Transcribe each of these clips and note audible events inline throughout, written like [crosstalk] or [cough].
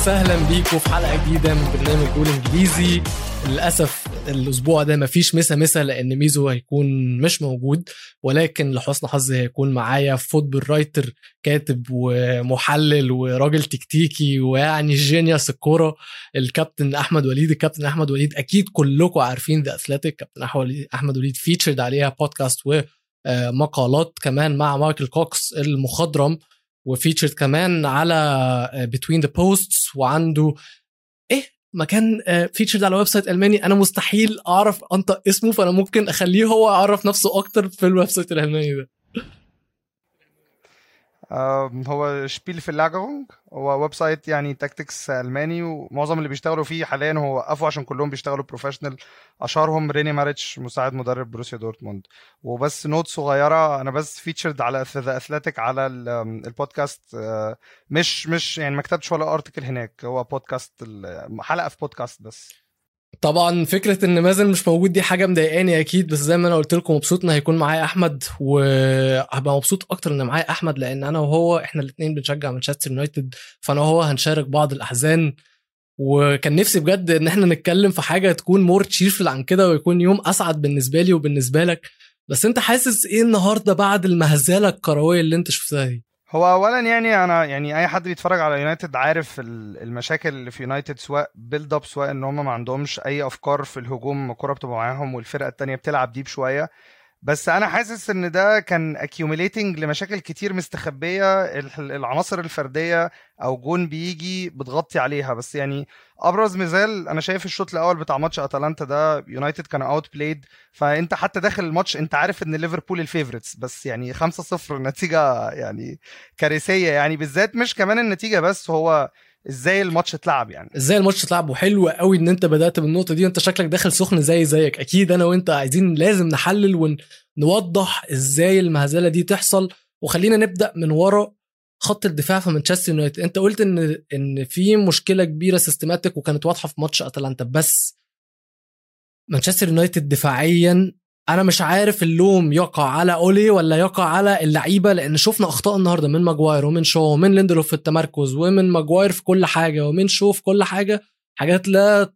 وسهلا بيكم في حلقة جديدة من برنامج جول إنجليزي. للأسف الأسبوع ده مفيش مسا مسا لأن ميزو هيكون مش موجود ولكن لحسن حظي هيكون معايا football writer كاتب ومحلل وراجل تكتيكي ويعني genius الكورة الكابتن أحمد وليد. الكابتن أحمد وليد أكيد كلكم عارفين The Athletic كابتن أحمد وليد featured عليها بودكاست ومقالات كمان مع مايكل كوكس المخضرم. و featured كمان على Between the Posts وعنده إيه؟ مكان featured على website ألماني. أنا مستحيل أعرف أنطق اسمه فأنا ممكن أخليه هو يعرف نفسه أكتر في ال website الألماني ده. هو Spielverlagerung هو website يعني tactics ألماني ومعظم اللي بيشتغلوا فيه حاليا هو وقفوا عشان كلهم بيشتغلوا professional أشهرهم ريني ماريتش مساعد مدرب بروسيا دورتموند. وبس note صغيرة أنا بس featured على The Athletic على البودكاست. مش مش يعني ما كتبتش ولا article هناك. هو بودكاست حلقة في بودكاست بس. طبعا فكرة إن مازن مش موجود دي حاجة مضايقاني أكيد بس زي ما أنا قلت لكم مبسوط ان هيكون معايا أحمد وهبقى مبسوط أكتر إن معايا أحمد لأن أنا وهو إحنا الاثنين بنشجع مانشستر يونايتد فأنا وهو هنشارك بعض الأحزان. وكان نفسي بجد إن إحنا نتكلم في حاجة تكون more cheerful عن كده ويكون يوم أسعد بالنسبة لي وبالنسبة لك. بس أنت حاسس إيه النهارده بعد المهزلة الكروية اللي أنت شفتها دي؟ هو اولا يعني أنا يعني أي حد بيتفرج على يونايتد عارف المشاكل اللي في يونايتد سواء build up سواء إن هم ما عندهمش أي أفكار في الهجوم الكوره بتبقى معاهم والفرقة التانية بتلعب deep شوية. بس أنا حاسس إن ده كان accumulating لمشاكل كتير مستخبية العناصر الفردية أو جون بيجي بتغطي عليها. بس يعني أبرز مثال أنا شايف الشوط الأول بتاع ماتش أتلانتا ده يونايتد كان outplayed فأنت حتى داخل الماتش أنت عارف إن ليفربول ال favorites. بس يعني 5-0 نتيجه يعني كارثية. يعني بالذات مش كمان النتيجة بس هو إزاي الماتش اتلعب يعني. إزاي الماتش اتلعب؟ وحلو قوي ان انت بدأت بالنقطة دي وانت شكلك داخل سخن زي زيك. أكيد أنا وأنت عايزين لازم نحلل ونوضح إزاي المهزلة دي تحصل. وخلينا نبدأ من ورا خط الدفاع في مانشستر يونايتد. أنت قلت إن إن في مشكلة كبيرة systematic وكانت واضحة في ماتش أتلانتا بس مانشستر يونايتد دفاعيا أنا مش عارف اللوم يقع على أولي ولا يقع على اللعيبة لأن شفنا أخطاء النهارده من ماجواير ومن شو ومن ليندلوف في التمركز ومن ماجواير في كل حاجة ومن شو في كل حاجة حاجات لا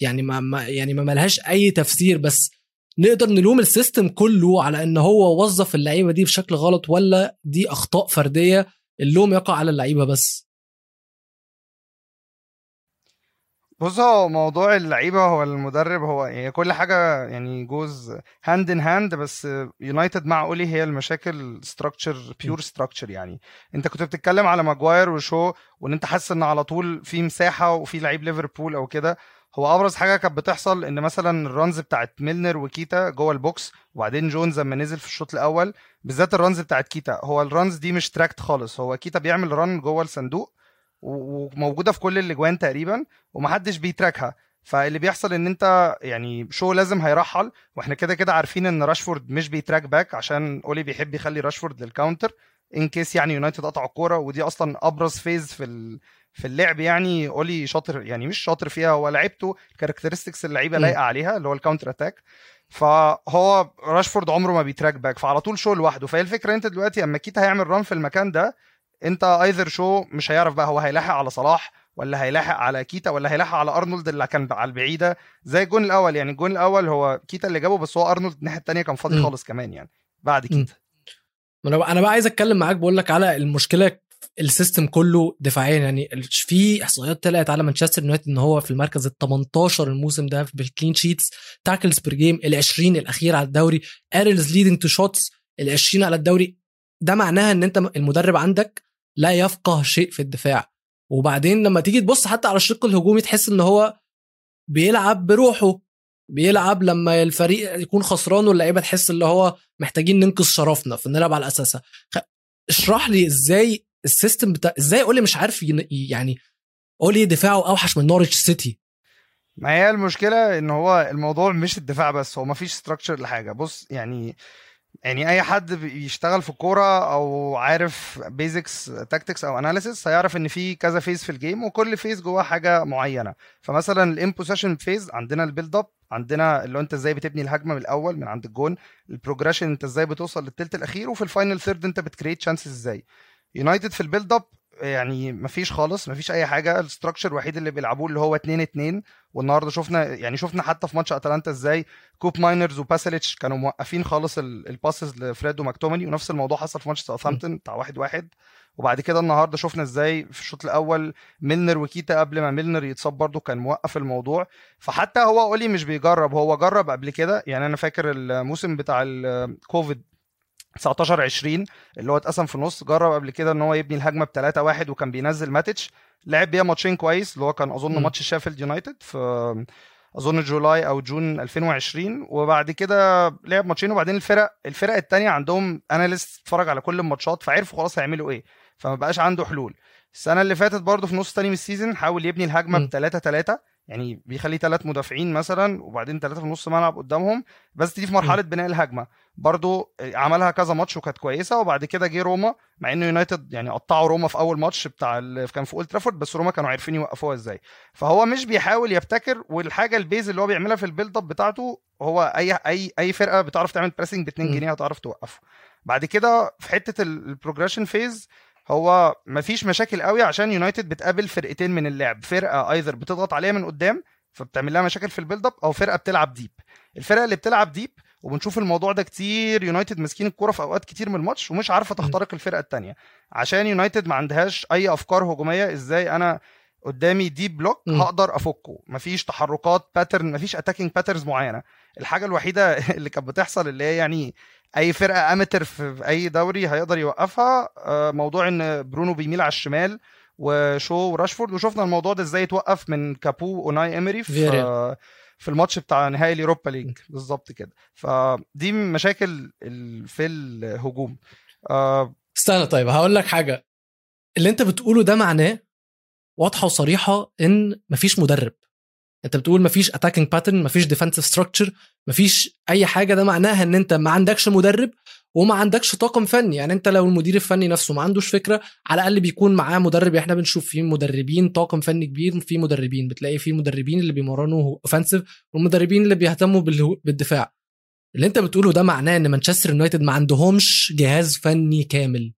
يعني ما, ما يعني ما ملهاش أي تفسير بس نقدر نلوم ال system كله على إن هو وظف اللعيبة دي بشكل غلط ولا دي أخطاء فردية اللوم يقع على اللعيبة بس. بص هو موضوع اللعيبة هو المدرب هو يعني كل حاجة يعني goes hand in hand بس يونايتد مع اولي هي المشاكل structure pure structure يعني. انت كنت بتتكلم على ماجواير وشو وإن انت حاسس إن على طول في مساحة وفي لعيب ليفربول أو كده هو أبرز حاجة كانت بتحصل إن مثلا ال runs بتاعت ميلنر وكيتا جوه ال box وبعدين جونز لما نزل في الشوط الأول بالذات ال runs بتاعت كيتا هو ال runs دي مش tracked خالص هو كيتا بيعمل run جوه الصندوق وموجودة في كل الأجوان تقريبا ومحدش بي track ها فاللي بيحصل إن أنت يعني شو لازم هيرحل وإحنا كده كده عارفين إن راشفورد مش بي track back عشان اولي بيحب يخلي راشفورد لل counter in case يعني يونايتد قطع الكورة ودي أصلا أبرز phase في في اللعب يعني. اولي شاطر يعني مش شاطر فيها هو لعبته ال characteristics اللعيبة لايقة عليها اللي هو ال counter attack فهو راشفورد عمره ما بي track back فعلى طول شو لوحده. فهي الفكرة أنت دلوقتي أما كيتا هيعمل run في المكان ده انت either شو مش هيعرف بقى هو هيلاحق على صلاح ولا هيلاحق على كيتا ولا هيلاحق على أرنولد اللي كان على البعيدة زي الجون الأول. يعني الجون الأول هو كيتا اللي جابه بس هو أرنولد الناحية الثانية كان فاضي خالص كمان يعني بعد كيتا. أنا أنا بقى عايز أتكلم معاك بقول لك على المشكلة ال system كله دفاعيا. يعني في إحصائيات طلعت على مانشستر يونايتد إن هو في المركز ال 18 الموسم ده بال clean sheets tackles per game ال 20 الأخير على الدوري errors leading to shots ال 20 على الدوري. ده معناها إن أنت المدرب عندك لا يفقه شيء في الدفاع. وبعدين لما تيجي تبص حتى على الشق الهجومي تحس إن هو بيلعب بروحه. بيلعب لما الفريق يكون خسران واللعيبة تحس اللي هو محتاجين ننقذ شرفنا فنلعب على أساسها. اشرح لي إزاي ال system بتاع إزاي أولي مش عارف يعني أولي دفاعه أوحش من نورويتش سيتي. ما هي المشكلة إن هو الموضوع مش الدفاع بس هو ما فيش structure لحاجة. بص يعني يعني أي حد بيشتغل في الكورة أو عارف basics tactics أو analysis هيعرف إن في كذا phase في ال game وكل phase جواه حاجة معينة. فمثلا ال in possession phase عندنا ال build up عندنا اللي أنت إزاي بتبني الهجمة من الأول من عند الجون ال progression أنت إزاي بتوصل للثلث الأخير وفي ال final third أنت بت create chances إزاي. يونايتد في ال build up يعني مفيش خالص مفيش أي حاجة. ال structure الوحيد اللي بيلعبوه اللي هو 2 2 والنهاردة شفنا يعني شفنا حتى في ماتش أتلانتا إزاي كوبماينرز وباساليتش كانوا موقفين خالص ال passes لفريد وماكتوميناي ونفس الموضوع حصل في ماتش ساوثهامبتون بتاع 1 1 وبعد كده النهارده شفنا إزاي في الشوط الأول ميلنر وكيتا قبل ما ميلنر يتصاب برده كان موقف الموضوع. فحتى هو أولي مش بيجرب هو جرب قبل كده. يعني أنا فاكر الموسم بتاع الكوفيد 19 20 اللي هو اتقسم في النص جرب قبل كده إن هو يبني الهجمة ب 3 1 وكان بينزل ماتش. لعب بيها ماتشين كويس اللي هو كان أظن ماتش شيفيلد يونايتد في أظن July أو June 2020 وبعد كده لعب ماتشين وبعدين الفرق الفرق الثانية عندهم analyst اتفرج على كل الماتشات فعرفوا خلاص هيعملوا إيه فما بقاش عنده حلول. السنة اللي فاتت برضه في نص تاني من ال season حاول يبني الهجمة ب 3 3 يعني بيخلي ثلاث مدافعين مثلا وبعدين ثلاثة في نص ملعب قدامهم بس دي في مرحلة بناء الهجمة. برضو عملها كذا ماتش وكانت كويسة وبعد كده جه روما مع إنه يونايتد يعني قطعوا روما في أول ماتش بتاع ال... كان في أولد ترافورد بس روما كانوا عارفين يوقفوها إزاي. فهو مش بيحاول يبتكر والحاجة ال base اللي هو بيعملها في ال build up بتاعته هو أي أي أي فرقة بتعرف تعمل pressing ب 2 جنيه هتعرف توقفه. بعد كده في حتة ال progression phase هو مفيش مشاكل قوي عشان يونايتد بتقابل فرقتين من اللعب. فرقة either بتضغط عليها من قدام فبتعمل لها مشاكل في ال build up أو فرقة بتلعب deep الفرقة اللي بتلعب deep وبنشوف الموضوع ده كتير يونايتد ماسكين الكورة في أوقات كتير من الماتش ومش عارفة تخترق الفرقة الثانية عشان يونايتد ما عندهاش أي أفكار هجومية إزاي أنا قدامي deep block هقدر أفكه. مفيش تحركات pattern مفيش attacking patterns معينة. الحاجة الوحيدة [laughs] اللي كانت بتحصل اللي هي يعني أي فرقة amateur في أي دوري هيقدر يوقفها آه، موضوع إن برونو بيميل على الشمال وشو وراشفورد. وشفنا الموضوع ده إزاي اتوقف من كابو أوناي امري في في الماتش بتاع نهائي اليوروبا ليج. بالظبط كده. فدي مشاكل في الهجوم. آه استنى طيب هقول لك حاجة. اللي أنت بتقوله ده معناه واضحة وصريحة إن مفيش مدرب. انت بتقول مفيش attacking pattern مفيش defensive structure مفيش اي حاجة ده معناها ان انت ما عندكش مدرب وما عندكش طاقم فني. يعني انت لو المدير الفني نفسه ما عندوش فكرة على الأقل بيكون معاه مدرب. إحنا بنشوف فيه مدربين طاقم فني كبير في مدربين. بتلاقي في مدربين اللي بيمرنوا اوفنسيف والمدربين اللي بيهتموا بالدفاع. اللي انت بتقوله ده معناه إن مانشستر يونايتد ما عندهمش جهاز فني كامل.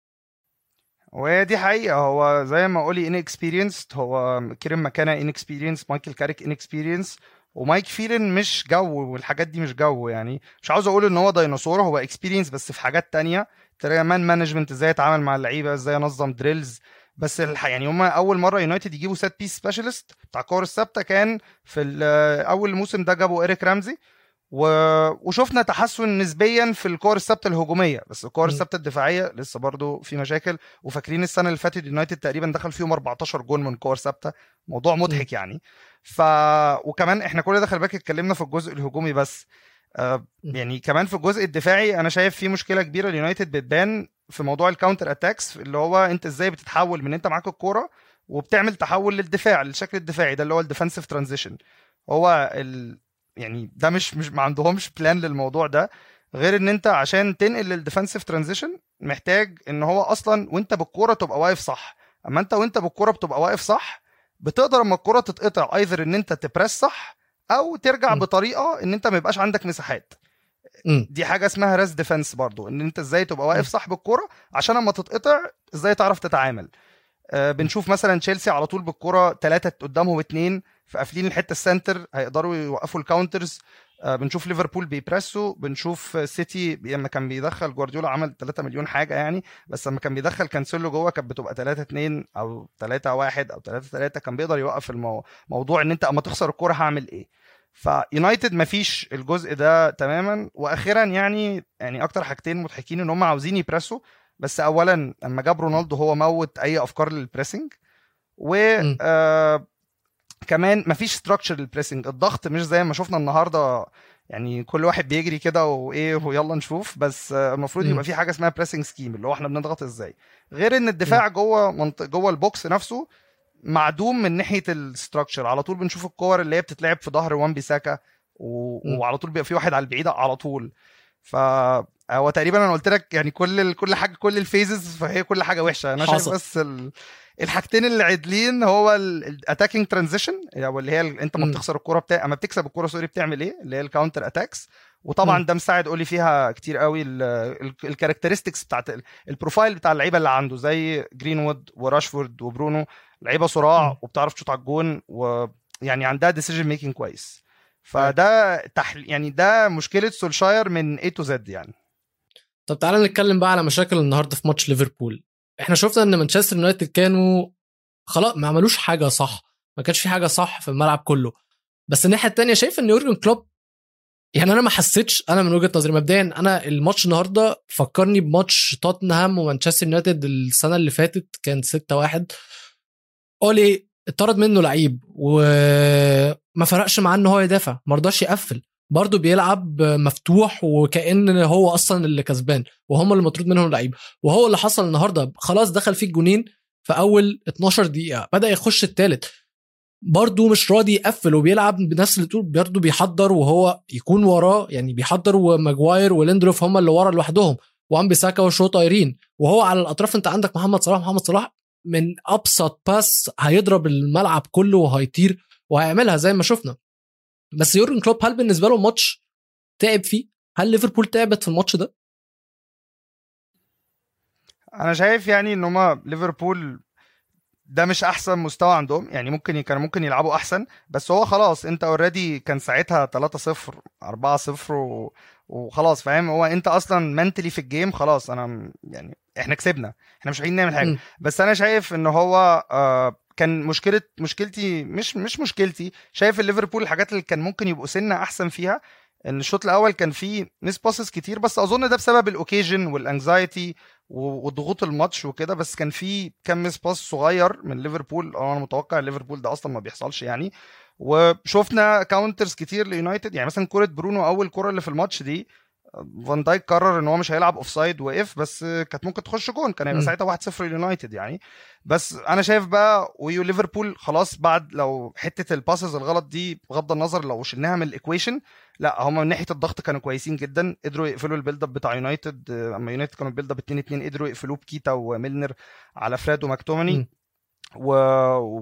وهي دي حقيقة هو زي ما قولي ان هو كيرم مكانه ان اكسبيرينس مايكل كاريك ان اكسبيرينس ومايك فيلن مش جو والحاجات دي مش جو يعني. مش عاوز أقول إن هو ديناصور هو اكسبيرينس بس في حاجات تانية. man management إزاي يتعامل مع اللعيبة إزاي ينظم drills بس الح... يعني هم أول مرة يونايتد يجيبوا set piece specialist بتاع الكور الثابتة كان في أول موسم ده جابوا ايريك رامزي و... وشفنا تحسن نسبيا في الكور الثابتة الهجومية بس الكور الثابتة الدفاعية لسه برضو في مشاكل. وفاكرين السنة اللي فاتت يونايتد تقريبا دخل فيهم 14 جون من كور ثابتة. موضوع مضحك يعني. ف وكمان إحنا كل ده خلي بالك اتكلمنا في الجزء الهجومي بس. آه يعني كمان في الجزء الدفاعي أنا شايف في مشكلة كبيرة. اليونايتد بتبان في موضوع ال counter attacks اللي هو أنت إزاي بتتحول من أنت معاك الكورة وبتعمل تحول للدفاع للشكل الدفاعي ده اللي هو ال defensive transition هو ال... يعني ده مش مش ما عندهمش plan للموضوع ده غير إن أنت عشان تنقل لل defensive transition محتاج إن هو أصلا وأنت بالكورة تبقى واقف صح. أما أنت وأنت بالكورة بتبقى واقف صح بتقدر أما الكورة تتقطع either إن أنت ت press صح أو ترجع م. بطريقة إن أنت ما يبقاش عندك مساحات. م. دي حاجة اسمها rest defense برضو إن أنت إزاي تبقى واقف صح بالكورة عشان أما تتقطع إزاي تعرف تتعامل. آه بنشوف مثلا تشيلسي على طول بالكورة ثلاثة قدامهم اثنين فقافلين الحتة ال center هيقدروا يوقفوا ال counters آه بنشوف ليفربول بي press وا بنشوف سيتي لما كان بيدخل جوارديولا عمل 3 مليون حاجة يعني بس لما كان بيدخل كانسيلو جوه كانت بتبقى 3 2 أو 3 1 أو 3 3 كان بيقدر يوقف الموضوع إن أنت أما تخسر الكورة هعمل إيه. فيونايتد ما فيش الجزء ده تماما. وأخيرا يعني يعني أكتر حاجتين مضحكين إن هم عاوزين ي press وا. بس أولي لما جاب رونالدو هو موت أي أفكار لل pressing و آه كمان مفيش structure لل pressing الضغط مش زي ما شفنا النهارده. يعني كل واحد بيجري كده وإيه ويلا نشوف. بس المفروض يبقى في حاجة اسمها pressing scheme اللي هو إحنا بنضغط إزاي. غير إن الدفاع جوه منط... جوه ال box نفسه معدوم من ناحية ال structure على طول بنشوف الكور اللي هي بتتلعب في ظهر وان بيساكا و... وعلى طول بيبقى في واحد على البعيدة على طول. ف هو تقريبا أنا قلت لك يعني كل كل حاجة كل ال phases فهي كل حاجة وحشة. أنا شايف بس ال... الحاجتين اللي عدلين هو ال attacking transition أو اللي هي أنت ما بتخسر الكورة بتاع أما بتكسب الكورة sorry بتعمل إيه؟ اللي هي ال counter attacks وطبعا. ده مساعد اولي فيها كتير قوي ال characteristics بتاعت ال- ال profile بتاع اللعيبة اللي عنده زي جرينوود وراشفورد وبرونو. لعيبة سراع. وبتعرف تشوط على الجون ويعني عندها decision making كويس. فده تحل... يعني ده مشكلة سولشاير من A to Z يعني. طب تعالى نتكلم بقى على مشاكل النهارده في ماتش ليفربول. إحنا شفنا إن مانشستر يونايتد كانوا خلاص ما عملوش حاجة صح ما كانش في حاجة صح في الملعب كله. بس الناحية التانية شايف إن يورجن كلوب يعني أنا ما حسيتش أنا من وجهة نظري مبدئيا أنا الماتش النهارده فكرني بماتش توتنهام ومانشستر يونايتد السنة اللي فاتت كان 6-1 أولي اتطرد منه لعيب وما فرقش معاه إن هو يدافع ما رضاش يقفل. برضه بيلعب مفتوح وكأن هو أصلا اللي كسبان وهم اللي مطرود منهم لعيب. وهو اللي حصل النهارده خلاص دخل فيه الجونين في أول 12 دقيقة بدأ يخش الثالث برضه مش راضي يقفل وبيلعب بنفس اللي تقول برضه بيحضر وهو يكون وراه يعني بيحضر وماجواير وليندروف هم اللي ورا لوحدهم وان بيساكا وشو طايرين. وهو على الأطراف أنت عندك محمد صلاح محمد صلاح من أبسط pass هيضرب الملعب كله وهيطير وهيعملها زي ما شفنا. بس يورجن كلوب هل بالنسبة له الماتش تعب فيه؟ هل ليفربول تعبت في الماتش ده؟ أنا شايف يعني إن هما ليفربول ده مش أحسن مستوى عندهم يعني ممكن كانوا ممكن يلعبوا أحسن بس هو خلاص أنت already كان ساعتها 3-0 4-0 و... وخلاص فاهم هو أنت أصلا mentally في ال game خلاص أنا يعني إحنا كسبنا إحنا مش عايزين نعمل حاجة. بس أنا شايف إن هو آه كان مشكله مشكلتي مش مش مشكلتي شايف الليفربول الحاجات اللي كان ممكن يبقوا سنة أحسن فيها إن الشوط الأول كان فيه miss passes كتير بس أظن ده بسبب ال occasion وال anxiety وضغوط الماتش وكده بس كان في كم miss pass صغير من ليفربول أنا متوقع ليفربول ده أصلا ما بيحصلش يعني وشفنا counters كتير ليونايتد يعني مثلا كرة برونو أول كرة اللي في الماتش دي فان دايك قرر إن هو مش هيلعب offside وقف بس كانت ممكن تخش جون. كان هيبقى. ساعتها 1-0 ليونايتد يعني. بس أنا شايف بقى ويو ليفربول خلاص بعد لو حتة ال passes الغلط دي بغض النظر لو شلناها من ال equation لا هم من ناحية الضغط كانوا كويسين جدا. قدروا يقفلوا ال build up بتاع يونايتد. آه، أما يونايتد كانوا ال build up 2 2 قدروا يقفلوه بكيتا وميلنر على فراد وماكتوماني مم. و...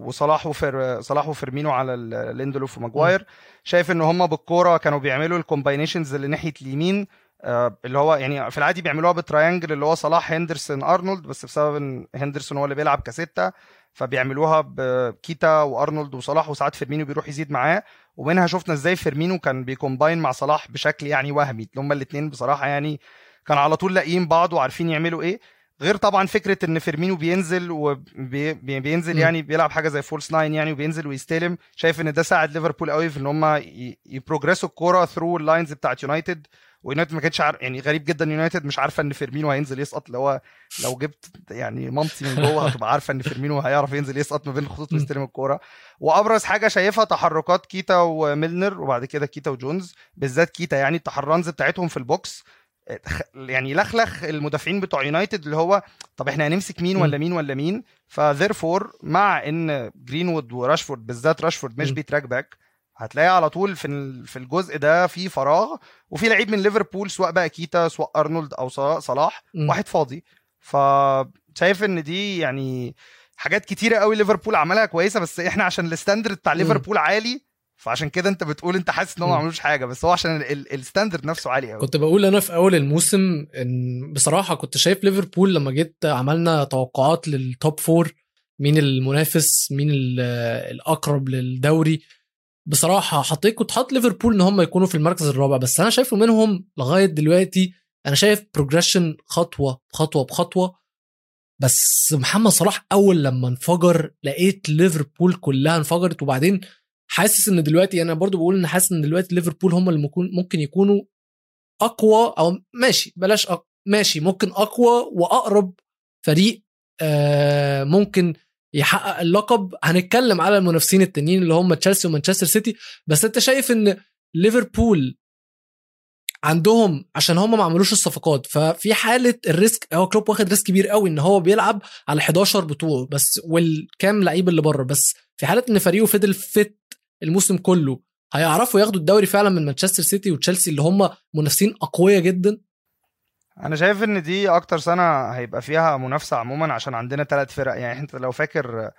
وصلاح وفر... صلاح وفيرمينو على ال- ليندلوف وماجواير. شايف إن هم بالكورة كانوا بيعملوا ال combinations اللي ناحية اليمين. اللي هو يعني في العادي بيعملوها ب triangle اللي هو صلاح هندرسون أرنولد بس بسبب إن هندرسون هو اللي بيلعب كستة فبيعملوها بكيتا وأرنولد وصلاح وساعات فيرمينو بيروح يزيد معاه. ومنها شفنا إزاي فيرمينو كان بي combine مع صلاح بشكل يعني وهمي هما الاثنين بصراحة يعني كانوا على طول لاقيين بعض وعارفين يعملوا إيه. غير طبعا فكرة إن فيرمينو بينزل وبينزل. يعني بيلعب حاجة زي false nine يعني وبينزل ويستلم. شايف إن ده ساعد ليفربول قوي في إن هم ي progress وا الكورة through ال lines بتاعت يونايتد. ويونايتد ما كانتش عارف يعني غريب جدا يونايتد مش عارفة إن فيرمينو هينزل يسقط اللي هو لو جبت يعني مامتي من جوه هتبقى عارفة إن فيرمينو هيعرف ينزل يسقط ما بين الخطوط. ويستلم الكوره وأبرز حاجة شايفها تحركات كيتا وميلنر وبعد كده كيتا وجونز بالذات كيتا يعني ال runs بتاعتهم في ال box يعني لخلخ المدافعين بتوع يونايتد اللي هو طب إحنا هنمسك مين. ولا مين ولا مين ف therefore مع إن جرينوود وراشفورد بالذات راشفورد مش. بي track back هتلاقي على طول في في الجزء ده في فراغ وفي لعيب من ليفربول سواء بقى كيتا سواء أرنولد أو سواء صلاح م. واحد فاضي فشايف إن دي يعني حاجات كتيرة قوي ليفربول عملها كويسة بس إحنا عشان ال standard بتاع. ليفربول عالي فعشان كده أنت بتقول أنت حاسس إن هم ما. عملوش حاجة بس هو عشان ال- ال- ال standard نفسه عالي قوي كنت بقول أنا في أول الموسم إن بصراحة كنت شايف ليفربول لما جيت عملنا توقعات لل top four مين المنافس مين ال- الأقرب للدوري بصراحة حطيت كنت حاطط ليفربول إن هم يكونوا في المركز الرابع بس أنا شايفه منهم لغاية دلوقتي أنا شايف progression خطوة بخطوة بخطوة. بس محمد صلاح أول لما انفجر لقيت ليفربول كلها انفجرت وبعدين حاسس إن دلوقتي أنا برضو بقول إن حاسس إن دلوقتي ليفربول هم اللي ممكن يكونوا أقوى أو ماشي بلاش أق... ماشي ممكن أقوى وأقرب فريق آه ممكن يحقق اللقب. هنتكلم على المنافسين التانيين اللي هم تشيلسي ومانشستر سيتي. بس انت شايف ان ليفربول عندهم عشان هم ما عملوش الصفقات ففي حالة ال risk هو كلوب واخد risk كبير قوي ان هو بيلعب على 11 بطولة بس والكام لعيب اللي بره. بس في حالة ان فريقه فضل فت الموسم كله هيعرفوا ياخدوا الدوري فعلا من مانشستر سيتي وتشيلسي اللي هم منافسين أقوياء جدا؟ أنا شايف إن دي أكتر سنة هيبقى فيها منافسة عموما عشان عندنا ثلاث فرق. يعني أنت لو فاكر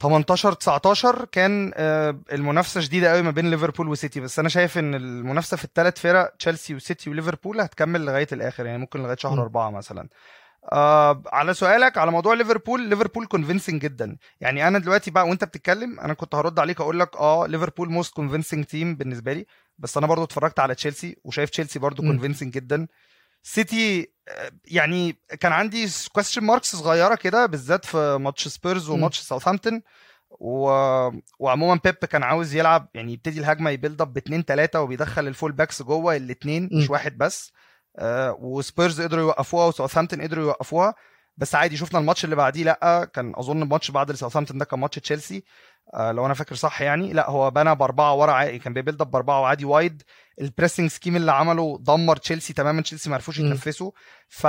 18 19 كان آه، المنافسة شديدة قوي ما بين ليفربول وسيتي. بس أنا شايف إن المنافسة في الثلاث فرق تشيلسي وسيتي وليفربول هتكمل لغاية الآخر. يعني ممكن لغاية شهر. أربعة مثلا. آه على سؤالك على موضوع ليفربول ليفربول convincing جدا. يعني أنا دلوقتي بقى وأنت بتتكلم أنا كنت هرد عليك أقول لك آه ليفربول most convincing team بالنسبة لي. بس أنا برضو اتفرجت على تشيلسي وشايف تشيلسي برضو. convincing جدا. سيتي آه، يعني كان عندي question marks صغيرة كده بالذات في ماتش سبيرز. وماتش ساوثهامبتون و... وعموما بيب كان عاوز يلعب يعني يبتدي الهجمة ي build up باثنين ثلاثة وبيدخل ال full backs جوه الاثنين. مش واحد بس آه وسبيرز قدروا يوقفوها وساوثهامبتون قدروا يوقفوها بس عادي شفنا الماتش اللي بعديه لأ كان أظن الماتش بعد ساوثهامبتون ده كان ماتش تشيلسي آه لو أنا فاكر صح يعني. لا هو بنى بأربعة ورا عادي كان بي build up بأربعة وعادي وايد ال pressing scheme اللي عمله دمر تشيلسي تماما. تشيلسي ما عرفوش م. يتنفسوا. ف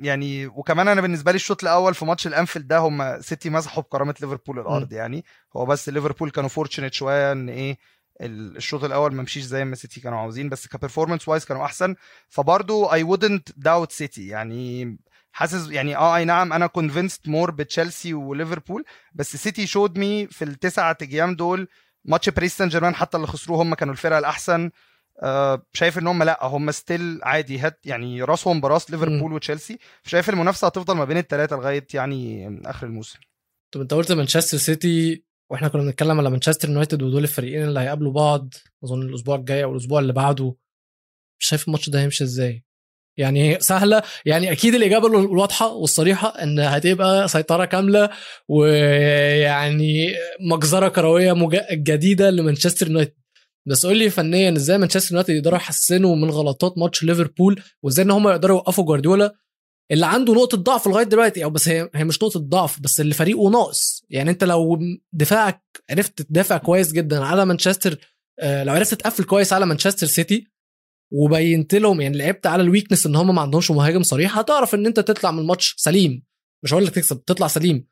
يعني وكمان أنا بالنسبة لي الشوط الأول في ماتش الأنفيلد ده هم سيتي مسحوا بكرامه ليفربول الأرض يعني. هو بس ليفربول كانوا fortunate شوية إن إيه ال- الشوط الأول ما مشيش زي ما سيتي كانوا عاوزين بس ك performance wise كانوا أحسن. فبرضو I wouldn't داوت سيتي يعني. حاسس يعني آه أي نعم أنا convinced more بتشيلسي وليفربول بس سيتي showed me في التسعة أيام دول ماتش باريس سان جيرمان حتى اللي خسروه هم كانوا الفرقة الأحسن. آه شايف ان هم لأ هم still عادي head يعني راسهم براس ليفربول وتشيلسي. شايف المنافسة هتفضل ما بين الثلاثه لغاية يعني آخر الموسم. طب أنت قلت مانشستر سيتي وإحنا كنا بنتكلم على مانشستر يونايتد ودول الفريقين اللي هيقابلوا بعض أظن الأسبوع الجاي أو الأسبوع اللي بعده. شايف الماتش ده هيمشي إزاي؟ يعني سهلة. يعني أكيد الإجابة الواضحة والصريحة إن هتبقى سيطرة كاملة ويعني مجزرة كروية مج- جديدة لمانشستر يونايتد. بس قول لي فنيا إزاي مانشستر يونايتد يقدروا يحسنوا من غلطات ماتش ليفربول وإزاي إن هم يقدروا يوقفوا جوارديولا اللي عنده نقطة ضعف لغاية دلوقتي؟ أو بس هي هي مش نقطة ضعف بس اللي فريقه ناقص. يعني أنت لو دفاعك عرفت تدافع كويس جدا على مانشستر آه، لو عرفت تقفل كويس على مانشستر سيتي وبينت لهم يعني لعبت على ال weakness إن هم ما عندهمش مهاجم صريح هتعرف إن أنت تطلع من الماتش سليم. مش هقول لك تكسب تطلع سليم.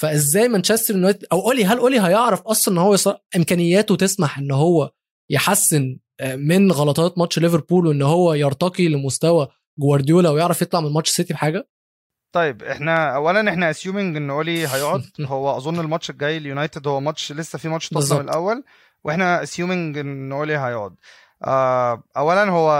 فإزاي مانشستر يونايتد أو اولي هل اولي هيعرف أصلا إن هو يص... إمكانياته تسمح إن هو يحسن آه، من غلطات ماتش ليفربول وإن هو يرتقي لمستوى جوارديولا ويعرف يطلع من ماتش سيتي بحاجة؟ طيب إحنا اولا إحنا assuming إن اولي هيقعد. [laughs] هو أظن الماتش الجاي اليونايتد هو ماتش لسه في ماتش توتنهام. الأول وإحنا assuming إن اولي هيقعد. اولا هو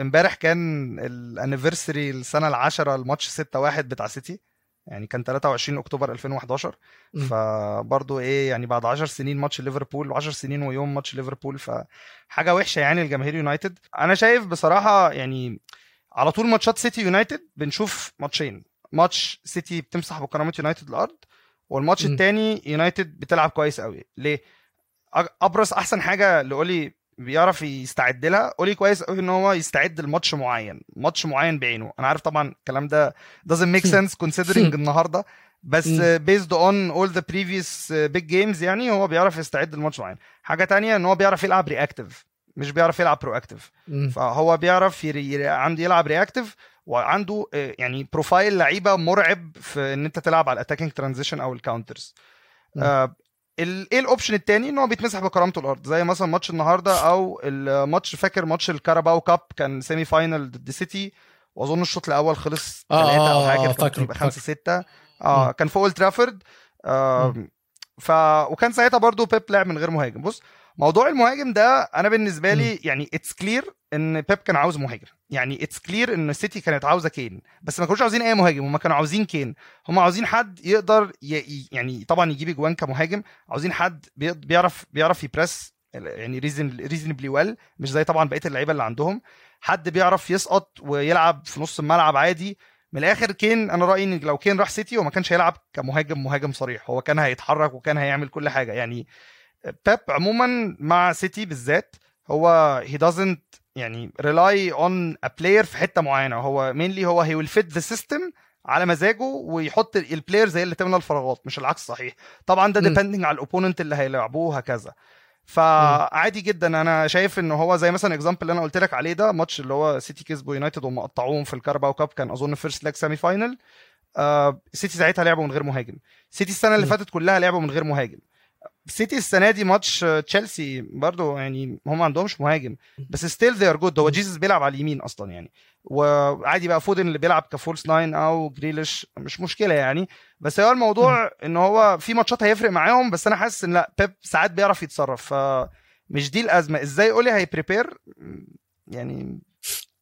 إمبارح كان ال anniversary السنة العاشرة الماتش 6-1 بتاع سيتي. يعني كان 23 أكتوبر 2011 م. فبرضه إيه يعني بعد 10 سنين ماتش ليفربول و10 سنين ويوم ماتش ليفربول فحاجة وحشة يعني لجماهير يونايتد. أنا شايف بصراحة يعني على طول ماتشات سيتي يونايتد بنشوف ماتشين. ماتش سيتي بتمسح بكرامة يونايتد الأرض والماتش م. التاني يونايتد بتلعب كويس قوي ليه؟ أبرز أحسن حاجة لأولي بيعرف يستعد لها. اولي كويس قوي إن هو يستعد لماتش معين ماتش معين بعينه. أنا عارف طبعا الكلام ده doesn't make sense considering النهارده بس based on all the previous big games يعني هو بيعرف يستعد لماتش معين. حاجة تانية إن هو بيعرف يلعب reactive مش بيعرف يلعب proactive م. فهو بيعرف يري... عنده يلعب reactive وعنده آه، يعني profile لعيبة مرعب في إن أنت تلعب على ال attacking transition أو ال counters. آه إيه ال option التاني؟ ان هو بيتمسح بكرامته الأرض. زي مثلا ماتش النهارده أو الماتش فاكر ماتش الكاراباو كاب؟ كان semi final ضد سيتي واظن الشوط الأول خلص آه، ثلاثة أو آه، حاجة آه، كان يبقى خمسة فاكره. ستة. آه م. كان في اولد ترافورد آه ف وكان ساعتها برضو بيب لعب من غير مهاجم. بص موضوع المهاجم ده أنا بالنسبة لي يعني it's clear إن بيب كان عاوز مهاجم. يعني it's clear إن السيتي كانت عاوزة كين. بس ما كانوش عاوزين أي مهاجم. هم كانوا عاوزين كين. هم عاوزين حد يقدر ي... يعني طبعا يجيب إجوان كمهاجم. عاوزين حد بي- بيعرف بيعرف ي press يعني reason reasonably well مش زي طبعا بقية اللعيبة اللي عندهم. حد بيعرف يسقط ويلعب في نص الملعب عادي. من الآخر كين أنا رأيي إن لو كين راح سيتي هو ما كانش هيلعب كمهاجم مهاجم صريح. هو كان هيتحرك وكان هيعمل كل حاجة. يعني بيب عموما مع سيتي بالذات هو he doesn't يعني rely on a player في حتة معينة. هو mainly هو he will fit the system على مزاجه ويحط ال player زي اللي تملى الفراغات مش العكس صحيح. طبعا ده depending على ال opponent اللي هيلعبوه وهكذا فعادي جدا. أنا شايف ان هو زي مثلا example اللي أنا قلت لك عليه ده ماتش اللي هو سيتي كسبوا يونايتد وهم قطعوهم في الكارباو كاب كان أظن first leg semi final آه سيتي ساعتها لعبوا من غير مهاجم. سيتي السنة اللي. فاتت كلها لعبوا من غير مهاجم. سيتي السنة دي ماتش تشيلسي برضو يعني هم ما عندهمش مهاجم. بس still they are good هو جيسس بيلعب على اليمين أصلا يعني. وعادي بقى فودن اللي بيلعب ك false nine أو جريليش مش مشكلة يعني. بس هو الموضوع إن هو في ماتشات هيفرق معاهم بس أنا حاسس إن لأ بيب ساعات بيعرف يتصرف. فمش دي الأزمة. إزاي اولي هي prepare؟ يعني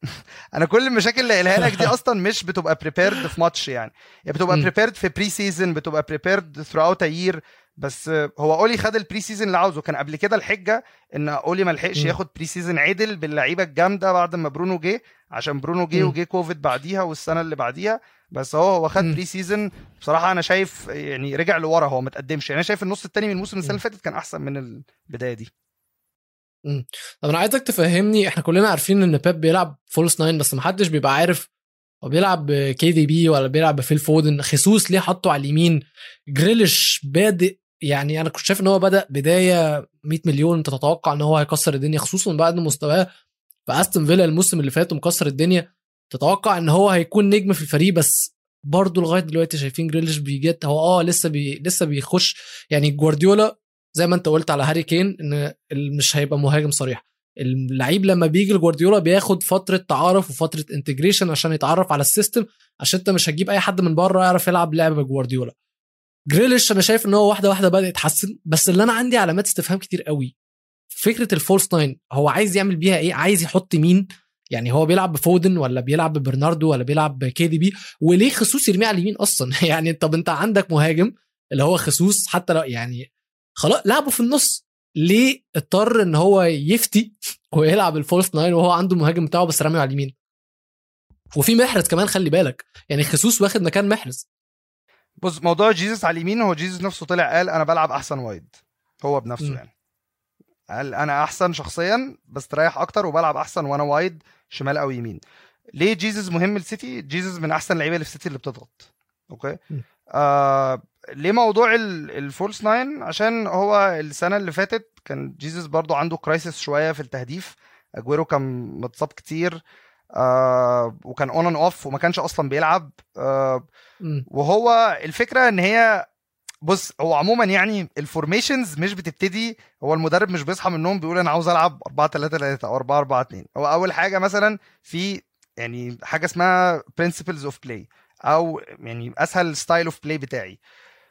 [laughs] أنا كل المشاكل اللي قايلها لك دي [laughs] أصلا مش بتبقى prepared في ماتش يعني. يعني بتبقى prepared في pre-season بتبقى prepared throughout year بس هو اولي خد ال pre-season اللي عاوزه. كان قبل كده الحجة إن أولي ما لحقش ياخد pre-season عدل باللعيبة الجامدة بعد ما برونو جه عشان برونو جه وجه كوفيد بعديها والسنة اللي بعديها. بس هو هو خد pre-season بصراحة أنا شايف يعني رجع لورا هو ما تقدمش. يعني أنا شايف النص الثاني من الموسم السنة اللي فاتت كان أحسن من البداية دي. طب أنا عايزك تفهمني إحنا كلنا عارفين إن بيب بيلعب false nine بس محدش بيبقى عارف هو بيلعب ب KDB ولا بيلعب بفيل فودن خصوص ليه حطه على اليمين؟ جريليش بادئ يعني أنا كنت شايف إن هو بدأ بداية 100 مليون أنت تتوقع إن هو هيكسر الدنيا خصوصا بعد مستواه في أستون فيلا الموسم اللي فات ومكسر الدنيا. تتوقع إن هو هيكون نجم في الفريق بس برضه لغاية دلوقتي شايفين جريليش بي adjust هو آه لسه بي لسه بيخش. يعني جوارديولا زي ما أنت قلت على هاري كين إن مش هيبقى مهاجم صريح. اللعيب لما بيجي لجوارديولا بياخد فترة تعارف وفترة integration عشان يتعرف على ال system عشان أنت مش هتجيب أي حد من بره يعرف يلعب لعبه جوارديولا جريليش أنا شايف إن هو واحدة واحدة بدأ يتحسن بس اللي أنا عندي علامات استفهام كتير قوي. فكرة ال false nine هو عايز يعمل بيها إيه؟ عايز يحط مين؟ يعني هو بيلعب بفودن ولا بيلعب ببرناردو ولا بيلعب ب KDB؟ وليه جيسوس يرميه على اليمين أصلا؟ [laughs] يعني طب أنت عندك مهاجم اللي هو جيسوس حتى لو يعني خلاص لعبه في النص. ليه اضطر إن هو يفتي ويلعب ال false nine وهو عنده المهاجم بتاعه بس راميه على اليمين؟ وفي محرز كمان خلي بالك يعني خصوص واخد مكان محرز. بص موضوع جيزس على اليمين هو جيزس نفسه طلع قال أنا بلعب أحسن wide. هو بنفسه م. يعني. قال أنا أحسن شخصيا بستريح أكتر وبلعب أحسن وأنا wide شمال أو يمين. ليه جيزس مهم للسيتي؟ جيزس من أحسن اللعيبه اللي في السيتي اللي بتضغط. okay؟ آه ليه موضوع ال false nine عشان هو السنة اللي فاتت كان جيزس برضو عنده crisis شوية في التهديف. أجويرو كان متصاب كتير. آه وكان on-off وما كانش أصلا بيلعب. آه وهو الفكرة إن هي بص هو عموما يعني ال formations مش بتبتدي هو المدرب مش بيصحى من النوم بيقول أنا عاوز ألعب 4 3 3 أو 4 4 2 هو أول حاجة مثلا في يعني حاجة اسمها principles of play أو يعني أسهل style of play بتاعي.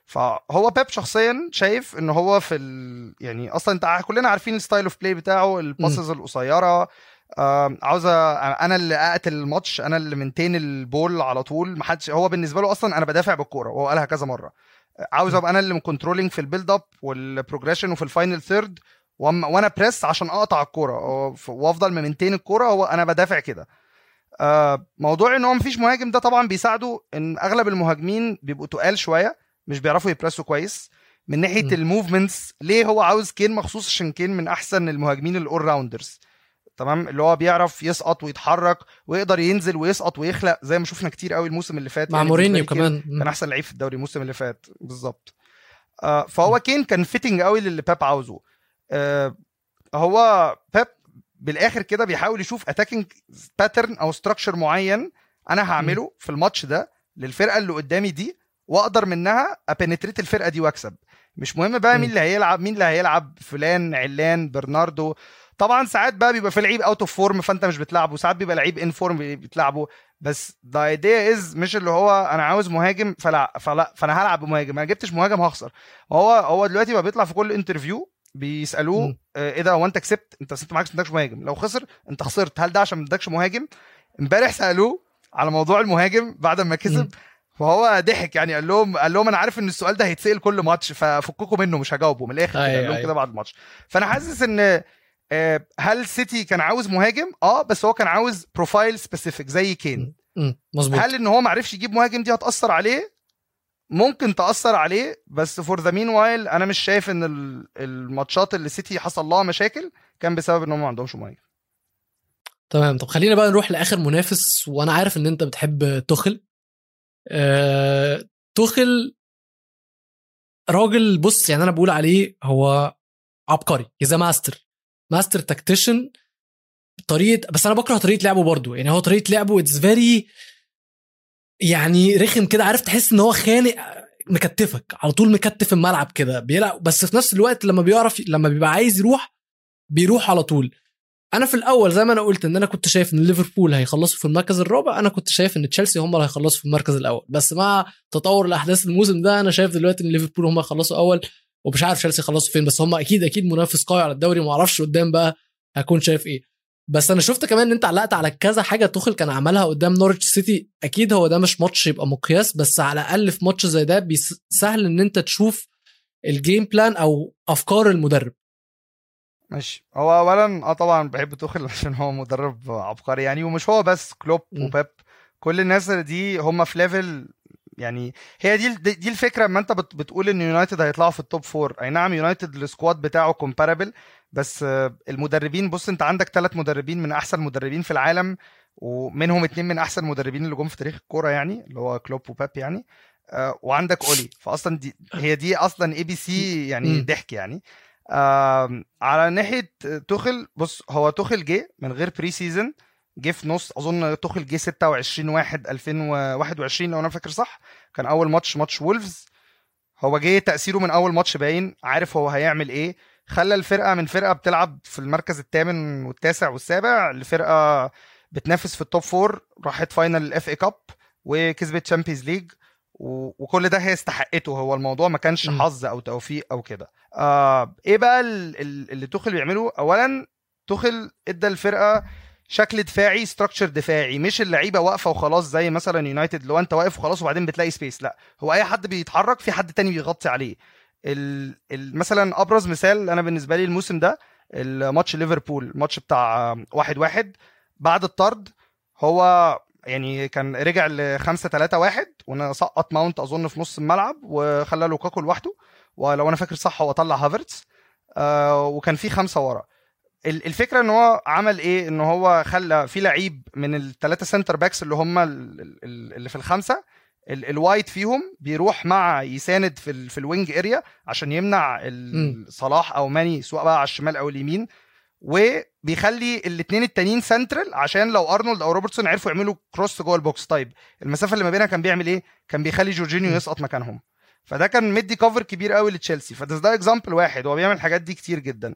فهو بيب شخصيا شايف إن هو في ال... يعني أصلا أنت كلنا عارفين ال style of play بتاعه ال passes القصيرة عاوزه أنا اللي أقتل الماتش أنا اللي maintain ال ball على طول ما حدش هو بالنسبة له أصلا أنا بدافع بالكورة وهو قالها كذا مرة. عاوز أبقى أنا اللي م controlling في ال build-up وال progression وفي ال final third وأنا ب press عشان أقطع الكورة وأفضل م maintain الكورة هو أنا بدافع كده. موضوع إن هو مفيش مهاجم ده طبعا بيساعده إن أغلب المهاجمين بيبقوا تقال شوية مش بيعرفوا ي press وا كويس. من ناحية ال movements ليه هو عاوز كين مخصوص؟ عشان كين من أحسن المهاجمين ال all-rounders تمام؟ اللي هو بيعرف يسقط ويتحرك ويقدر ينزل ويسقط ويخلق زي ما شفنا كتير قوي الموسم اللي فات مع يعني مورينيو كمان. كان أحسن لعيب في الدوري الموسم اللي فات. بالظبط. آه فهو كين كان fitting قوي للي بيب عاوزه. آه هو بيب بالآخر كده بيحاول يشوف attacking pattern أو structure معين أنا هعمله في الماتش ده للفرقة اللي قدامي دي وأقدر منها a penetrate الفرقة دي وأكسب. مش مهم بقى مين اللي هيلعب مين اللي هيلعب فلان علان برناردو. طبعا ساعات بقى بيبقى في لعيب out of form فأنت مش بتلعبه. ساعات بيبقى لعيب in form بتلعبه. بس the idea is مش اللي هو أنا عاوز مهاجم فلا فلا فأنا هلعب بمهاجم أنا جبتش مهاجم هخسر. هو هو دلوقتي بقى بيطلع في كل interview بيسألوه آه، إيه ده هو أنت كسبت؟ أنت أنت ما مهاجم. لو خسر أنت خسرت. هل ده عشان ما ادكش مهاجم؟ امبارح سألوه على موضوع المهاجم بعد ما كسب. فهو ضحك يعني قال لهم قال لهم أنا عارف إن السؤال ده هيتسأل كل ماتش ففككم منه مش هجاوبه. من الآخر قال لهم كده بعد الماتش. فأنا حاسس إن هل سيتي كان عاوز مهاجم؟ آه بس هو كان عاوز profile specific زي كين. مظبوط. هل إن هو ما عرفش يجيب مهاجم دي هتأثر عليه؟ ممكن تأثر عليه بس for the meanwhile أنا مش شايف إن الماتشات اللي سيتي حصل لها مشاكل كان بسبب إن هم ما عندهمش مهاجم. تمام. طب خلينا بقى نروح لآخر منافس وأنا عارف إن أنت بتحب توخل آه، توخل راجل بص يعني أنا بقول عليه هو عبقري he's master master tactician طريقة بس أنا بكره طريقة لعبه برضو. يعني هو طريقة لعبه it's very يعني رخم كده عارف تحس إن هو خانق مكتفك على طول مكتف الملعب كده. بيلعب بس في نفس الوقت لما بيعرف لما بيبقى عايز يروح بيروح على طول. أنا في الأول زي ما أنا قلت إن أنا كنت شايف إن ليفربول هيخلصوا في المركز الرابع أنا كنت شايف إن تشيلسي هم اللي هيخلصوا في المركز الأول. بس مع تطور الأحداث الموسم ده أنا شايف دلوقتي إن ليفربول هم هيخلصوا أول. ومش عارف تشيلسي يخلصوا فين بس هم أكيد أكيد منافس قوي على الدوري ما أعرفش قدام بقى هكون شايف إيه. بس أنا شفت كمان إن أنت علقت على كذا حاجة توخل كان عملها قدام نورتش سيتي. أكيد هو ده مش ماتش يبقى مقياس بس على الأقل في ماتش زي ده سهل إن أنت تشوف ال game plan أو أفكار المدرب. ماشي. هو اولا آه طبعا بحب توخل [laughs] عشان هو مدرب عبقري يعني ومش هو بس كلوب. وبيب. كل الناس دي هم في level يعني هي دي دي الفكرة اما انت بت- بتقول ان يونايتد هيطلعوا في ال top four اي نعم يونايتد ال squad بتاعه comparable بس المدربين بص انت عندك ثلاث مدربين من احسن مدربين في العالم ومنهم اتنين من احسن المدربين اللي جم في تاريخ الكورة يعني اللي هو كلوب وبيب يعني. آه، وعندك أولي. فاصلا دي هي دي أصلا ABC يعني. ضحك يعني. على ناحية توخل بص هو توخل جه من غير pre-season جه في نص أظن توخل جه 26 1 2021 لو أنا فاكر صح. كان أول ماتش ماتش وولفز. هو جه تأثيره من أول ماتش باين عارف هو هيعمل إيه. خلى الفرقة من فرقة بتلعب في المركز الثامن والتاسع والسابع لفرقة بتنافس في ال top four راحت final ال FA Cup وكسبت Champions League وكل ده هي استحقته. هو الموضوع ما كانش. حظ أو توفيق أو كده. آه إيه بقى ال- ال- اللي توخل بيعمله؟ اولا توخل إدى الفرقة شكل دفاعي structure دفاعي مش اللعيبة واقفة وخلاص زي مثلا يونايتد لو أنت واقف وخلاص وبعدين بتلاقي space لا هو أي حد بيتحرك في حد تاني بيغطي عليه. ال... ال... مثلا أبرز مثال أنا بالنسبة لي الموسم ده الماتش ليفربول الماتش بتاع واحد واحد. بعد الطرد هو يعني كان رجع ل 5 3 1 وسقط ماونت أظن في نص الملعب وخلى لوكاكو لوحده. ولو أنا فاكر صح هو طلع هافرتس آه وكان في خمسة ورا. الفكرة إن هو عمل إيه؟ إن هو خلى في لعيب من الثلاثه center backs اللي هم ال- ال- اللي في الخمسة ال- ال wide فيهم بيروح مع يساند في ال في ال wing area عشان يمنع صلاح أو ماني سواء بقى على الشمال أو اليمين وبيخلي الاثنين التانيين سنترال عشان لو أرنولد أو روبرتسون عرفوا يعملوا cross جوه ال box طيب المسافة اللي ما بينها كان بيعمل إيه؟ كان بيخلي جورجينيو. يسقط مكانهم. فده كان مدي cover كبير قوي لتشيلسي. فده ده example واحد. هو بيعمل الحاجات دي كتير جدا.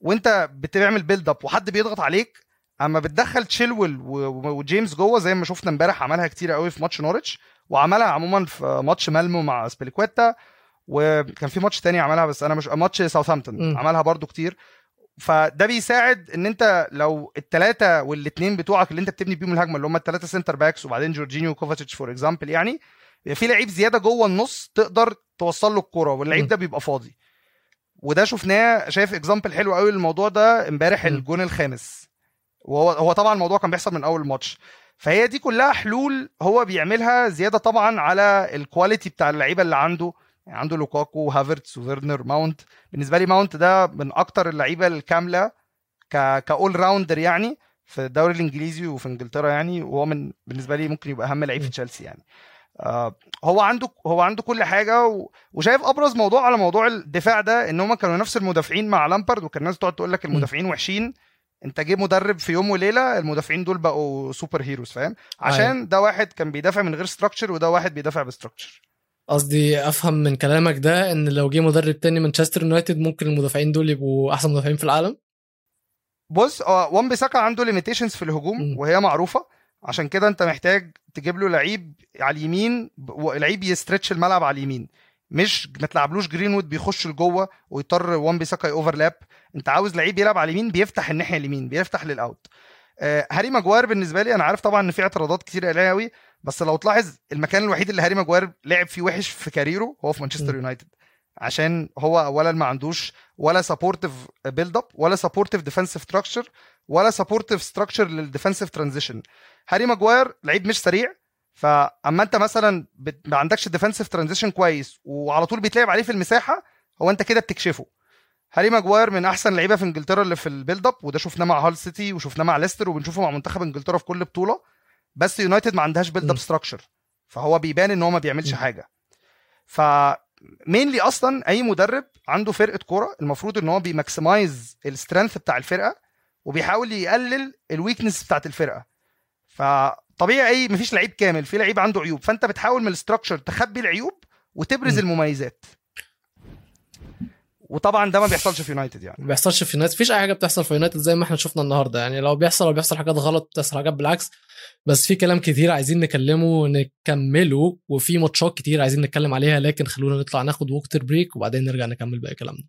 وانت بتعمل build up وحد بيضغط عليك اما بتدخل تشيلول وجيمس جوه زي ما شفنا امبارح عملها كتير قوي في ماتش نورتش وعملها عموما في ماتش مالمو مع أزبيليكويتا وكان في ماتش تاني عملها بس أنا مش ماتش ساوثهامبتون. عملها برضو كتير فده بيساعد ان انت لو الثلاثه والاثنين بتوعك اللي انت بتبني بيهم الهجمة اللي هم الثلاثه center backs وبعدين جورجينيو وكوفاتيتش for example يعني في لعيب زيادة جوه النص تقدر توصل له الكورة واللعيب. ده بيبقى فاضي وده شفناه شايف example حلو قوي للموضوع ده امبارح. الجون الخامس. وهو هو طبعا الموضوع كان بيحصل من أول ماتش. فهي دي كلها حلول هو بيعملها زيادة طبعا على ال quality بتاع اللعيبة اللي عنده. يعني عنده لوكاكو هافرتس وفيرنر ماونت. بالنسبة لي ماونت ده من أكتر اللعيبة الكاملة ك ك all rounder يعني في الدوري الإنجليزي وفي إنجلترا يعني. وهو من بالنسبة لي ممكن يبقى أهم لعيب في. تشيلسي يعني. هو عنده هو عنده كل حاجة و... وشايف أبرز موضوع على موضوع الدفاع ده إن هم كانوا نفس المدافعين مع لامبرد وكان الناس تقعد تقول لك المدافعين وحشين أنت جه مدرب في يوم وليلة المدافعين دول بقوا superheroes فاهم؟ عشان ده واحد كان بيدافع من غير structure وده واحد بيدافع ب structure قصدي أفهم من كلامك ده إن لو جه مدرب تاني مانشستر يونايتد ممكن المدافعين دول يبقوا أحسن مدافعين في العالم؟ بص هو وان بيساكا عنده limitations في الهجوم م. وهي معروفة. عشان كده انت محتاج تجيب له لعيب على اليمين لعيب ي stretch الملعب على اليمين. مش ما تلعبلوش جرينوود بيخش لجوه ويضطر وان بيساكا overlap انت عاوز لعيب يلعب على اليمين بيفتح الناحية اليمين بيفتح لل out آه هاري ماجواير بالنسبة لي أنا عارف طبعا إن في اعتراضات كتير عليه قوي بس لو تلاحظ المكان الوحيد اللي هاري ماجواير لعب فيه وحش في career ه هو في مانشستر. يونايتد عشان هو اولا ما عندوش ولا supportive build up ولا supportive defensive structure ولا supportive structure لل defensive transition هاري ماجواير لعيب مش سريع فأما أنت مثلا بت... ما عندكش defensive transition كويس وعلى طول بيتلعب عليه في المساحة هو أنت كده بتكشفه هاري ماجواير من أحسن لعيبة في إنجلترا اللي في ال build up وده شفناه مع هال سيتي وشفناه مع ليستر وبنشوفه مع منتخب إنجلترا في كل بطولة بس يونايتد ما عندهاش build up. structure فهو بيبان إن هو ما بيعملش. حاجة ف mainly أصلا أي مدرب عنده فرقة كورة المفروض إن هو بي maximize ال strength بتاع الفرقة وبيحاول يقلل ال weakness بتاعت الفرقة. فطبيعي مفيش لعيب كامل في لعيب عنده عيوب. فأنت بتحاول من ال structure تخبي العيوب وتبرز م. المميزات. وطبعا ده ما بيحصلش في يونايتد يعني. ما بيحصلش في يونايتد. مفيش أي حاجة بتحصل في يونايتد زي ما إحنا شفنا النهارده يعني. لو بيحصل لو بيحصل حاجات غلط بتحصل حاجات بالعكس. بس في كلام كتير عايزين نكلمه ونكمله وفي ماتشات كتير عايزين نتكلم عليها لكن خلونا نطلع ناخد water break وبعدين نرجع نكمل باقي كلامنا.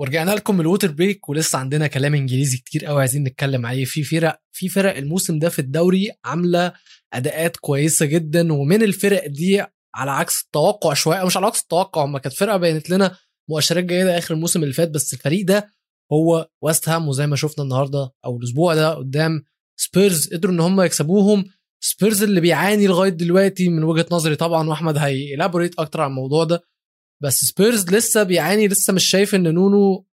ورجعنا لكم ال water break ولسه عندنا كلام انجليزي كتير قوي عايزين نتكلم عليه. في فرق في فرق الموسم ده في الدوري عاملة أداءات كويسة جدا ومن الفرق دي على عكس التوقع شوية مش على عكس التوقع هم كانت فرقة بينت لنا مؤشرات جيدة آخر الموسم اللي فات بس الفريق ده هو ويست هام وزي ما شفنا النهارده أو الأسبوع ده قدام سبيرز قدروا إن هم يكسبوهم. سبيرز اللي بيعاني لغاية دلوقتي من وجهة نظري طبعا وأحمد هي elaborate أكتر عن الموضوع ده. بس سبيرز لسه بيعاني لسه مش شايف إن نونو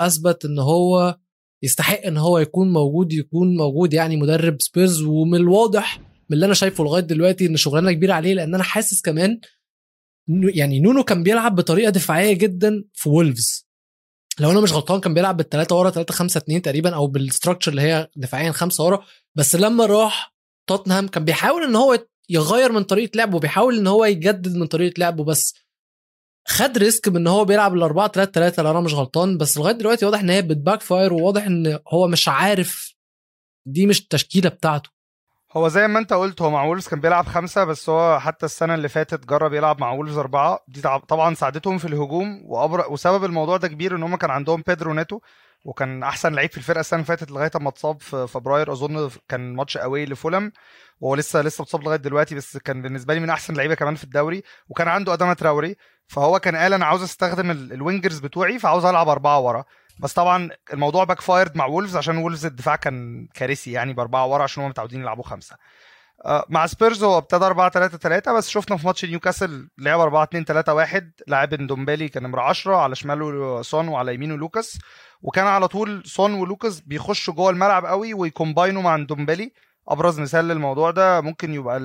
أثبت إن هو يستحق إن هو يكون موجود يكون موجود يعني مدرب سبيرز. ومن الواضح من اللي أنا شايفه لغاية دلوقتي إن شغلانة كبيرة عليه لأن أنا حاسس كمان يعني نونو كان بيلعب بطريقة دفاعية جدا في وولفز. لو أنا مش غلطان كان بيلعب بالثلاثه ورا 3 5 2 تقريبا أو بال structure اللي هي دفاعيا خمسة ورا. بس لما راح توتنهام كان بيحاول إن هو يغير من طريقة لعبه وبيحاول إن هو يجدد من طريقة لعبه. بس خد risk بان هو بيلعب الاربعه 3 3 لو أنا مش غلطان بس لغاية دلوقتي واضح إن هي بت backfire وواضح إن هو مش عارف دي مش التشكيلة بتاعته. هو زي ما أنت قلت هو مع وولفز كان بيلعب خمسة بس هو حتى السنة اللي فاتت جرب يلعب مع وولفز أربعة. دي طبعا ساعدتهم في الهجوم وأبر... وسبب الموضوع ده كبير إن هم كان عندهم بيدرو نيتو وكان أحسن لعيب في الفرقة السنة اللي فاتت لغاية أما اتصاب في فبراير. أظن كان ماتش قوي لفولهام وهو لسه لسه متصاب لغاية دلوقتي بس كان بالنسبة لي من أحسن لعيبة كمان في الدوري وكان عنده ادامه تراوري. فهو كان قال أنا عاوز أستخدم ال wingers بتوعي فعاوز ألعب أربعة ورا. بس طبعا الموضوع backfired مع وولفز عشان وولفز الدفاع كان كارثي يعني بأربعة ورا عشان هم متعودين يلعبوا خمسة. مع سبيرز هو ابتدى 4 3 3 بس شفنا في ماتش نيوكاسل لعب 4 2 3 1 لعب ندومبالي كان نمرة 10 على شماله سون وعلى يمينه لوكاس وكان على طول سون ولوكاس بيخشوا جوه الملعب قوي وي combine وا مع ندومبالي أبرز مثال للموضوع ده ممكن يبقى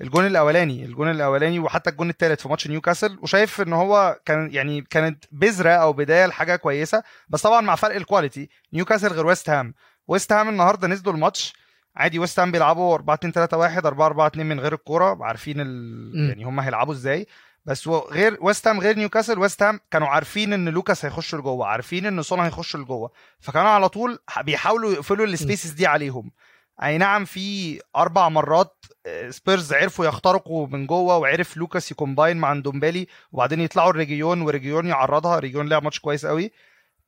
الجون الأولاني الجون الأولاني وحتى الجون الثالث في ماتش نيوكاسل وشايف إن هو كان يعني كانت بذرة أو بداية لحاجة كويسة بس طبعا مع فرق ال quality نيوكاسل غير ويست هام. ويست هام النهارده نزلوا الماتش عادي ويست هام بيلعبوا 4 2 3 1 4 4 2 من غير الكورة عارفين ال... يعني هم هيلعبوا إزاي. بس غير ويست هام غير نيوكاسل ويست هام كانوا عارفين إن لوكاس هيخش لجوه عارفين إن سون هيخش لجوه فكانوا على طول بيحاولوا يقفلوا ال spaces دي عليهم. أي نعم في أربع مرات سبيرز عرفوا يخترقوا من جوه وعرف لوكاس ي combine مع ندومبالي وبعدين يطلعوا لريجيون وريجيون يعرضها ريجيون لعب ماتش كويس قوي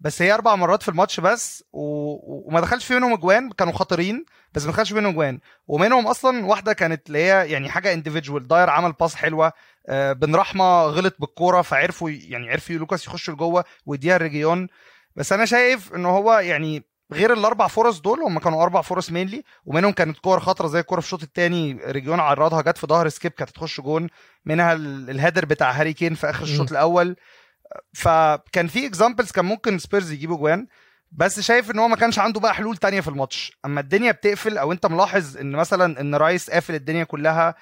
بس هي أربع مرات في الماتش بس و... وما دخلش في منهم أجوان كانوا خطرين بس ما دخلش منهم أجوان. ومنهم أصلا واحدة كانت اللي هي يعني حاجة individual داير عمل pass حلوة آه بن رحمة غلط بالكورة فعرفوا يعني عرفوا لوكاس يخش لجوه ويديها لريجيون. بس أنا شايف إن هو يعني غير الأربع فرص دول هم كانوا أربع فرص mainly ومنهم كانت كور خطرة زي الكوره في الشوط الثاني ريجيون عرضها جت في ظهر سكيب كانت هتخش جون منها ال header بتاع هاري كين في آخر الشوط الأول. فكان في examples كان ممكن سبيرز يجيبوا جوان. بس شايف إن هو ما كانش عنده بقى حلول تانية في الماتش. أما الدنيا بتقفل أو أنت ملاحظ إن مثلا إن رايس قافل الدنيا كلها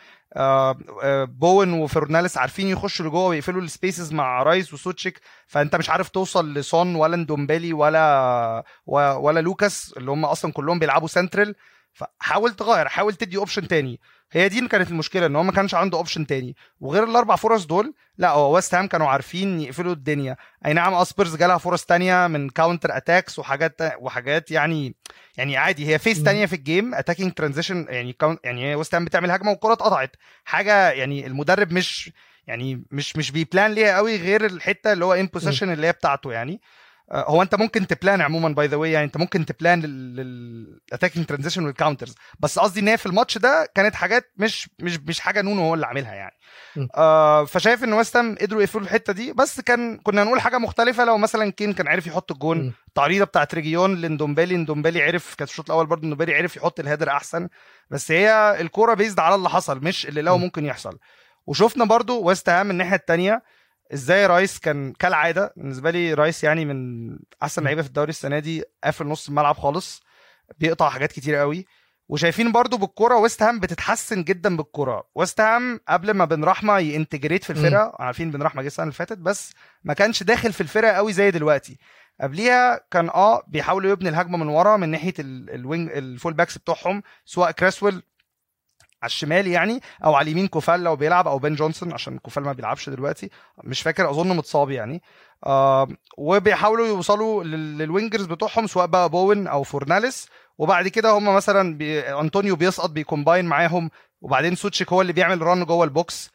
بوين وفرناليس عارفين يخشوا لجوه ويقفلوا ال spaces مع رايس وسوتشيك فأنت مش عارف توصل لسون ولا ندومبالي ولا ولا لوكاس اللي هم أصلا كلهم بيلعبوا سنترال. فحاول تغير حاول تدي option تاني. هي دي كانت المشكلة إن هو ما كانش عنده option تاني. وغير الأربع فرص دول لا هو ويست هام كانوا عارفين يقفلوا الدنيا. أي نعم اسبرز جالها فرص تانية من counter attacks وحاجات وحاجات يعني يعني عادي. هي phase تانية في ال game attacking transition يعني يعني ويست هام بتعمل هجمة والكرة اتقطعت. حاجة يعني المدرب مش يعني مش مش بي plan ليها قوي غير الحتة اللي هو in possession اللي هي بتاعته يعني. هو انت ممكن ت plan عموما by the way يعني انت ممكن ت plan لل attacking transition وال counters بس قصدي إن هي في الماتش ده كانت حاجات مش مش مش حاجة نونو هو اللي عاملها يعني. آه فشايف إن ويست هام قدروا يقفلوا الحتة دي. بس كان كنا نقول حاجة مختلفة لو مثلا كين كان عرف يحط الجون. التعريضه بتاعت ريجيون لندومبالي ندومبالي عرف كانت الشوط الأول برضه ندومبالي عرف يحط ال header أحسن. بس هي الكورة based على اللي حصل مش اللي لو ممكن يحصل. وشفنا برضه ويست هام الناحية الثانية إزاي رايس كان كالعادة؟ بالنسبة لي رايس يعني من أحسن لعيبة في الدوري السنة دي قافل نص الملعب خالص بيقطع حاجات كتير قوي. وشايفين برضو بالكرة ويست هام بتتحسن جدا بالكرة ويست هام قبل ما بن رحمة ي integrate في الفرقة عارفين بن رحمة جه السنة اللي فاتت بس ما كانش داخل في الفرقة قوي زي دلوقتي. قبليها كان آه بيحاولوا يبني الهجمة من ورا من ناحية ال wing ال full backs بتوعهم سواء كريسويل على الشمال يعني أو على اليمين كوفال لو بيلعب أو بن جونسون عشان كوفال ما بيلعبش دلوقتي. مش فاكر أظن متصاب يعني. آه وبيحاولوا يوصلوا لل wingers بتوعهم سواء بقى بوين أو فورناليس. وبعد كده هم مثلا بي... أنطونيو بيسقط بي combine معاهم. وبعدين سوتشيك هو اللي بيعمل run جوه ال box.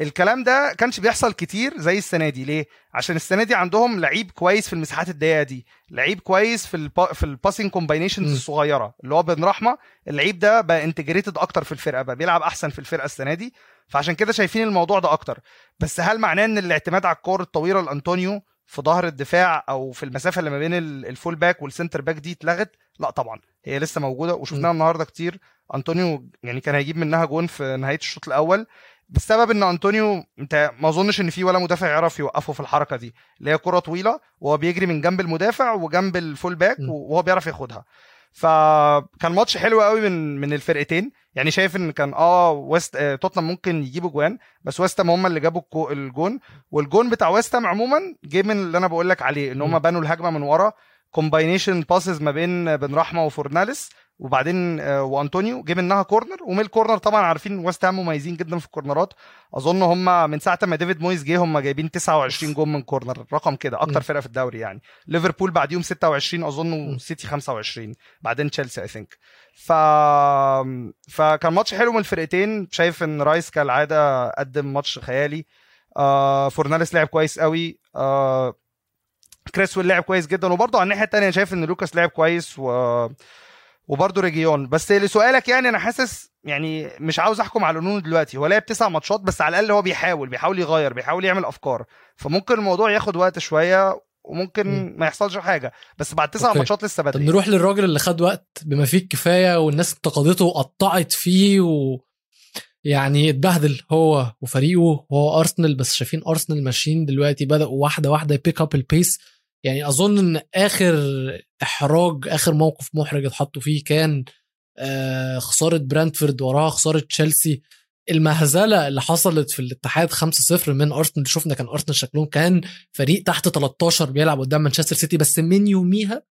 الكلام ده كانش بيحصل كتير زي السنة دي. ليه؟ عشان السنة دي عندهم لعيب كويس في المساحات الضيقة دي لعيب كويس في الب... في ال passing combinations الصغيرة اللي هو بن رحمة. اللعيب ده بقى integrated أكتر في الفرقة بقى بيلعب أحسن في الفرقة السنة دي. فعشان كده شايفين الموضوع ده أكتر. بس هل معناه إن الاعتماد على الكور الطويلة لأنطونيو في ظهر الدفاع أو في المسافة اللي ما بين ال full back وال centre back دي اتلغت؟ لا طبعا. هي لسه موجودة وشفناها النهارده كتير. أنطونيو يعني كان هيجيب منها جون في نهاية الشوط الأول. بسبب إن أنطونيو أنت ما أظنش إن في ولا مدافع يعرف يوقفه في الحركة دي. اللي هي كرة طويلة وهو بيجري من جنب المدافع وجنب ال full back وهو بيعرف ياخدها. فكان ماتش حلو قوي من من الفرقتين. يعني شايف إن كان آه ويست آه توتنهام ممكن يجيبوا جوان بس ويست هام اللي جابوا الجون. والجون بتاع ويست عموما جه من اللي أنا بقول لك عليه إن هم بنوا الهجمة من ورا. combination passes ما بين بن رحمة وفورناليس. وبعدين آه، وأنطونيو جه منها corner ومن ال corner طبعا عارفين ويست هام مميزين جدا في الكورنرات. أظن هم من ساعة ما ديفيد مويز جه هم جايبين 29 جون من corner رقم كده أكتر فرقة في الدوري يعني. ليفربول بعديهم 26 أظن وسيتي 25 بعدين تشيلسي I think ف فكان ماتش حلو من الفرقتين. شايف إن رايس كالعادة قدم ماتش خيالي. آه فورناليس لعب كويس قوي. آه كريسويل لعب كويس جدا. وبرضه على الناحية الثانية شايف إن لوكاس لعب كويس و وبرده ريجيون. بس لسؤالك يعني أنا حاسس يعني مش عاوز أحكم على نونو دلوقتي. هو لعب تسع ماتشات بس على الأقل هو بيحاول بيحاول يغير بيحاول يعمل أفكار. فممكن الموضوع ياخد وقت شوية وممكن م. ما يحصلش حاجة. بس بعد تسع ماتشات لسه بدري. طب نروح للراجل اللي خد وقت بما فيه الكفاية والناس انتقدته وقطعت فيه و يعني اتبهدل هو وفريقه. وهو أرسنال بس شايفين أرسنال ماشيين دلوقتي بدأوا واحدة واحدة ي pick up ال pace يعني أظن إن آخر إحراج آخر موقف محرج اتحطوا فيه كان آه خسارة برانتفورد وراها خسارة تشيلسي. المهزلة اللي حصلت في الاتحاد 5-0 من أرسنال شفنا كان أرسنال شكلهم كان فريق تحت 13 بيلعب قدام مانشستر سيتي بس من يوميها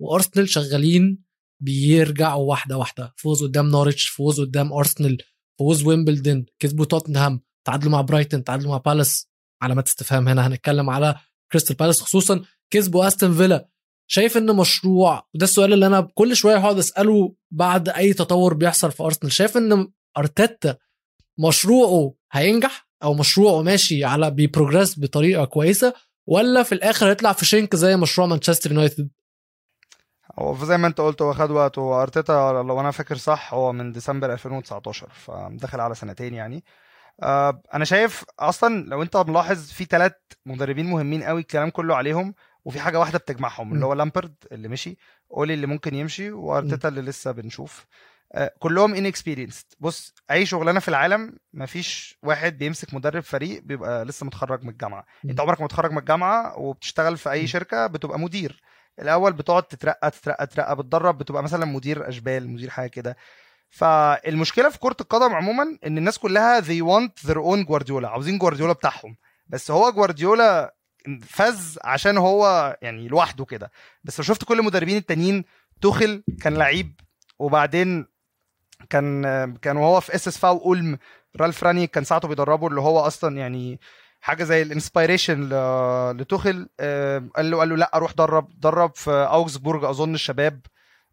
وأرسنال شغالين بيرجعوا واحدة واحدة. فوز قدام نوريتش فوز قدام أرسنال فوز ويمبلدون كسبوا توتنهام تعادلوا مع برايتن تعادلوا مع بالاس. علامات استفهام هنا هنتكلم على كريستال بالاس خصوصا كسبوا أستون فيلا. شايف إن مشروع وده السؤال اللي أنا كل شوية هقعد أسأله بعد أي تطور بيحصل في أرسنال. شايف إن أرتيتا مشروعه هينجح أو مشروعه ماشي على بي progress بطريقة كويسة ولا في الآخر هيطلع فشنك زي مشروع مانشستر يونايتد؟ هو زي ما أنت قلت هو خد وقت هو أرتيتا لو أنا فاكر صح هو من ديسمبر 2019 فدخل على سنتين يعني. آه، أنا شايف أصلا لو أنت ملاحظ في ثلاث مدربين مهمين قوي الكلام كله عليهم وفي حاجة واحدة بتجمعهم اللي هو لامبارد اللي مشي أولي اللي ممكن يمشي وارتيتا اللي لسه بنشوف. آه، كلهم ان اكسبيرينسد بص أي شغلانة في العالم مفيش واحد بيمسك مدرب فريق بيبقى لسه متخرج من الجامعة. أنت عمرك ما متخرج من الجامعة وبتشتغل في أي شركة بتبقى مدير. الأول بتقعد تترقى تترقى تترقى بتدرب بتبقى مثلا مدير اشبال مدير حاجة كده. فالمشكلة في كرة القدم عموما إن الناس كلها they want their own جوارديولا عاوزين جوارديولا بتاعهم. بس هو جوارديولا فاز عشان هو يعني لوحده كده. بس لو شفت كل المدربين التانيين توخل كان لعيب وبعدين كان كان وهو في اس اس فاو أولم رالف رانجنيك كان ساعته بيدربه اللي هو أصلا يعني حاجة زي ال inspiration لتوخل آه، قال له قال له لأ روح درب درب في أوجسبورج أظن الشباب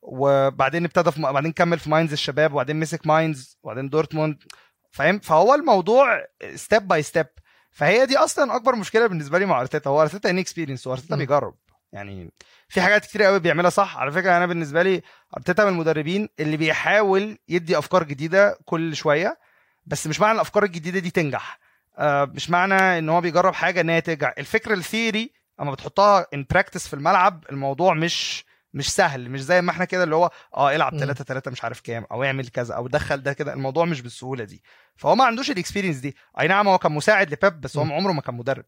وبعدين ابتدى في بعدين كمل في ماينز الشباب وبعدين مسك ماينز وبعدين دورتموند فاهم؟ فهو الموضوع step by step فهي دي أصلا أكبر مشكلة بالنسبة لي مع أرتيتا. هو أرتيتا inexperienced وأرتيتا بيجرب. يعني في حاجات كتير قوي بيعملها صح. على فكرة أنا بالنسبة لي أرتيتا من المدربين اللي بيحاول يدي أفكار جديدة كل شوية بس مش معنى الأفكار الجديدة دي تنجح. آه مش معنى إن هو بيجرب حاجة ان هي تنجح الفكرة ال theory أما بتحطها in practice في الملعب الموضوع مش مش سهل مش زي ما إحنا كده اللي هو آه العب 3 3 مش عارف كام أو اعمل كذا أو دخل ده كده الموضوع مش بالسهولة دي. فهو ما عندوش ال experience دي. أي نعم هو كان مساعد لبيب بس هو عمره ما كان مدرب.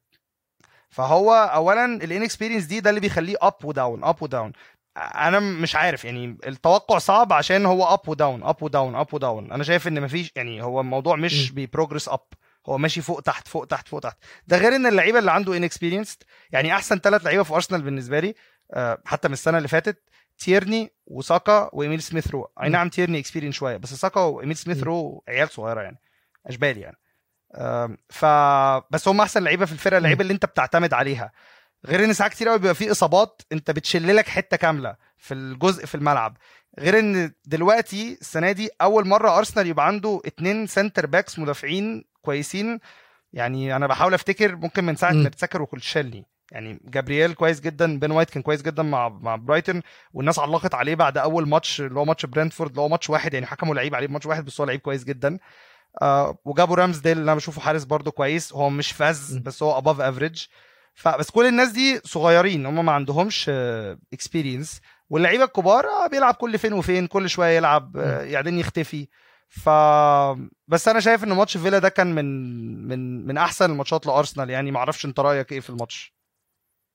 فهو اولا ال inexperience دي ده اللي بيخليه up و down up و down أنا مش عارف يعني التوقع صعب عشان هو up و down up و down up و down أنا شايف إن مفيش يعني هو الموضوع مش بي progress up هو ماشي فوق تحت فوق تحت فوق تحت. ده غير إن اللعيبة اللي عنده inexperienced يعني أحسن ثلاث لعيبة في ارسنال بالنسبة لي حتى من السنة اللي فاتت تيرني وساكا وإميل سميث رو. أي. نعم تيرني experienced شوية بس ساكا وإميل سميث. رو عيال صغيرة يعني أشبال يعني. ف بس هم أحسن لعيبة في الفرقة اللعيبة اللي أنت بتعتمد عليها. غير إن ساعات كتير قوي بيبقى في إصابات أنت بتشل لك حتة كاملة في الجزء في الملعب. غير إن دلوقتي السنة دي أول مرة أرسنال يبقى عنده اتنين centre backs مدافعين كويسين. يعني أنا بحاول أفتكر ممكن من ساعة مم. ميرتساكر وكوسيلني يعني جابرييل كويس جدا بين وايت كان كويس جدا مع مع برايتون والناس علقت عليه بعد أول ماتش اللي هو ماتش برنتفورد اللي هو ماتش واحد يعني حكموا لعيب عليه بماتش واحد بس هو لعيب كويس جدا. آه وجابوا رامزديل اللي أنا بشوفه حارس برضو كويس. هو مش فذ. بس هو above average فبس كل الناس دي صغيرين هم ما عندهمش experience واللعيبة الكبار آه بيلعب كل فين وفين كل شوية يلعب آه بعدين يختفي. ف بس أنا شايف إن ماتش فيلا ده كان من من من أحسن الماتشات لأرسنال. يعني ما أعرفش أنت رأيك إيه في الماتش؟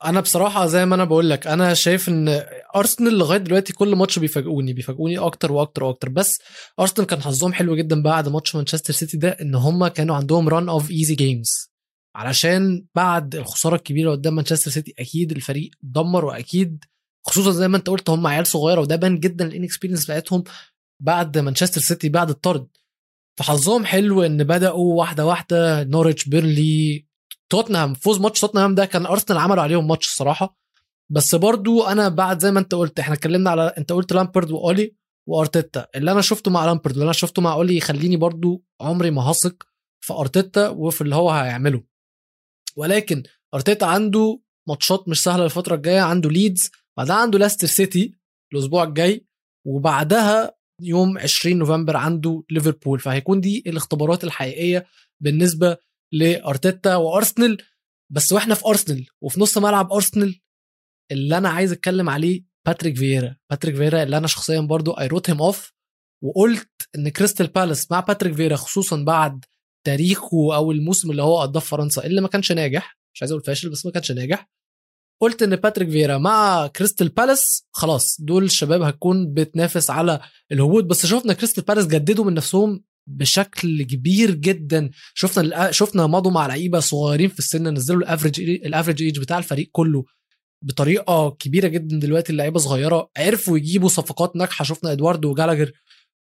أنا بصراحة زي ما أنا بقول لك أنا شايف إن أرسنال لغاية دلوقتي كل ماتش بيفاجئوني بيفاجئوني أكتر وأكتر وأكتر. بس أرسنال كان حظهم حلو جدا بعد ماتش مانشستر سيتي ده إن هم كانوا عندهم run of easy games علشان بعد الخسارة الكبيرة قدام مانشستر سيتي أكيد الفريق دمر وأكيد خصوصا زي ما أنت قلت هم عيال صغيرة وده بان جدا ال inexperience بتاعتهم بعد مانشستر سيتي بعد الطرد. فحظهم حلو إن بدأوا واحدة واحدة نوريتش بيرنلي توتنهام فوز ماتش توتنهام ده كان أرسنال عملوا عليهم ماتش الصراحه بس برضو أنا بعد زي ما أنت قلت إحنا اتكلمنا على أنت قلت لامبارد واولي وأرتيتا. اللي أنا شفته مع لامبارد واللي أنا شفته مع اولي يخليني برضو عمري ما هثق في أرتيتا وفي اللي هو هيعمله. ولكن أرتيتا عنده ماتشات مش سهلة الفترة الجاية عنده ليدز بعدها عنده لاستر سيتي الأسبوع الجاي وبعدها يوم 20 نوفمبر عنده ليفربول. فهيكون دي الاختبارات الحقيقية بالنسبة لأرتيتا وأرسنال. بس وإحنا في أرسنال وفي نص ملعب أرسنال اللي أنا عايز أتكلم عليه باتريك فييرا. باتريك فييرا اللي أنا شخصيا برضو I wrote him off وقلت إن كريستال بالاس مع باتريك فييرا خصوصا بعد تاريخه أو الموسم اللي هو قضاه في فرنسا اللي ما كانش ناجح مش عايز أقول فاشل بس ما كانش ناجح قلت إن باتريك فييرا مع كريستال بالاس خلاص دول الشباب هتكون بتنافس على الهبوط. بس شفنا كريستال بالاس جددوا من نفسهم بشكل كبير جدا. شفنا شفنا مضوا مع لعيبة صغيرين في السن نزلوا ال average ال average age بتاع الفريق كله بطريقة كبيرة جدا دلوقتي. اللعيبة صغيرة عرفوا يجيبوا صفقات ناجحة. شفنا إدواردو وجالاجر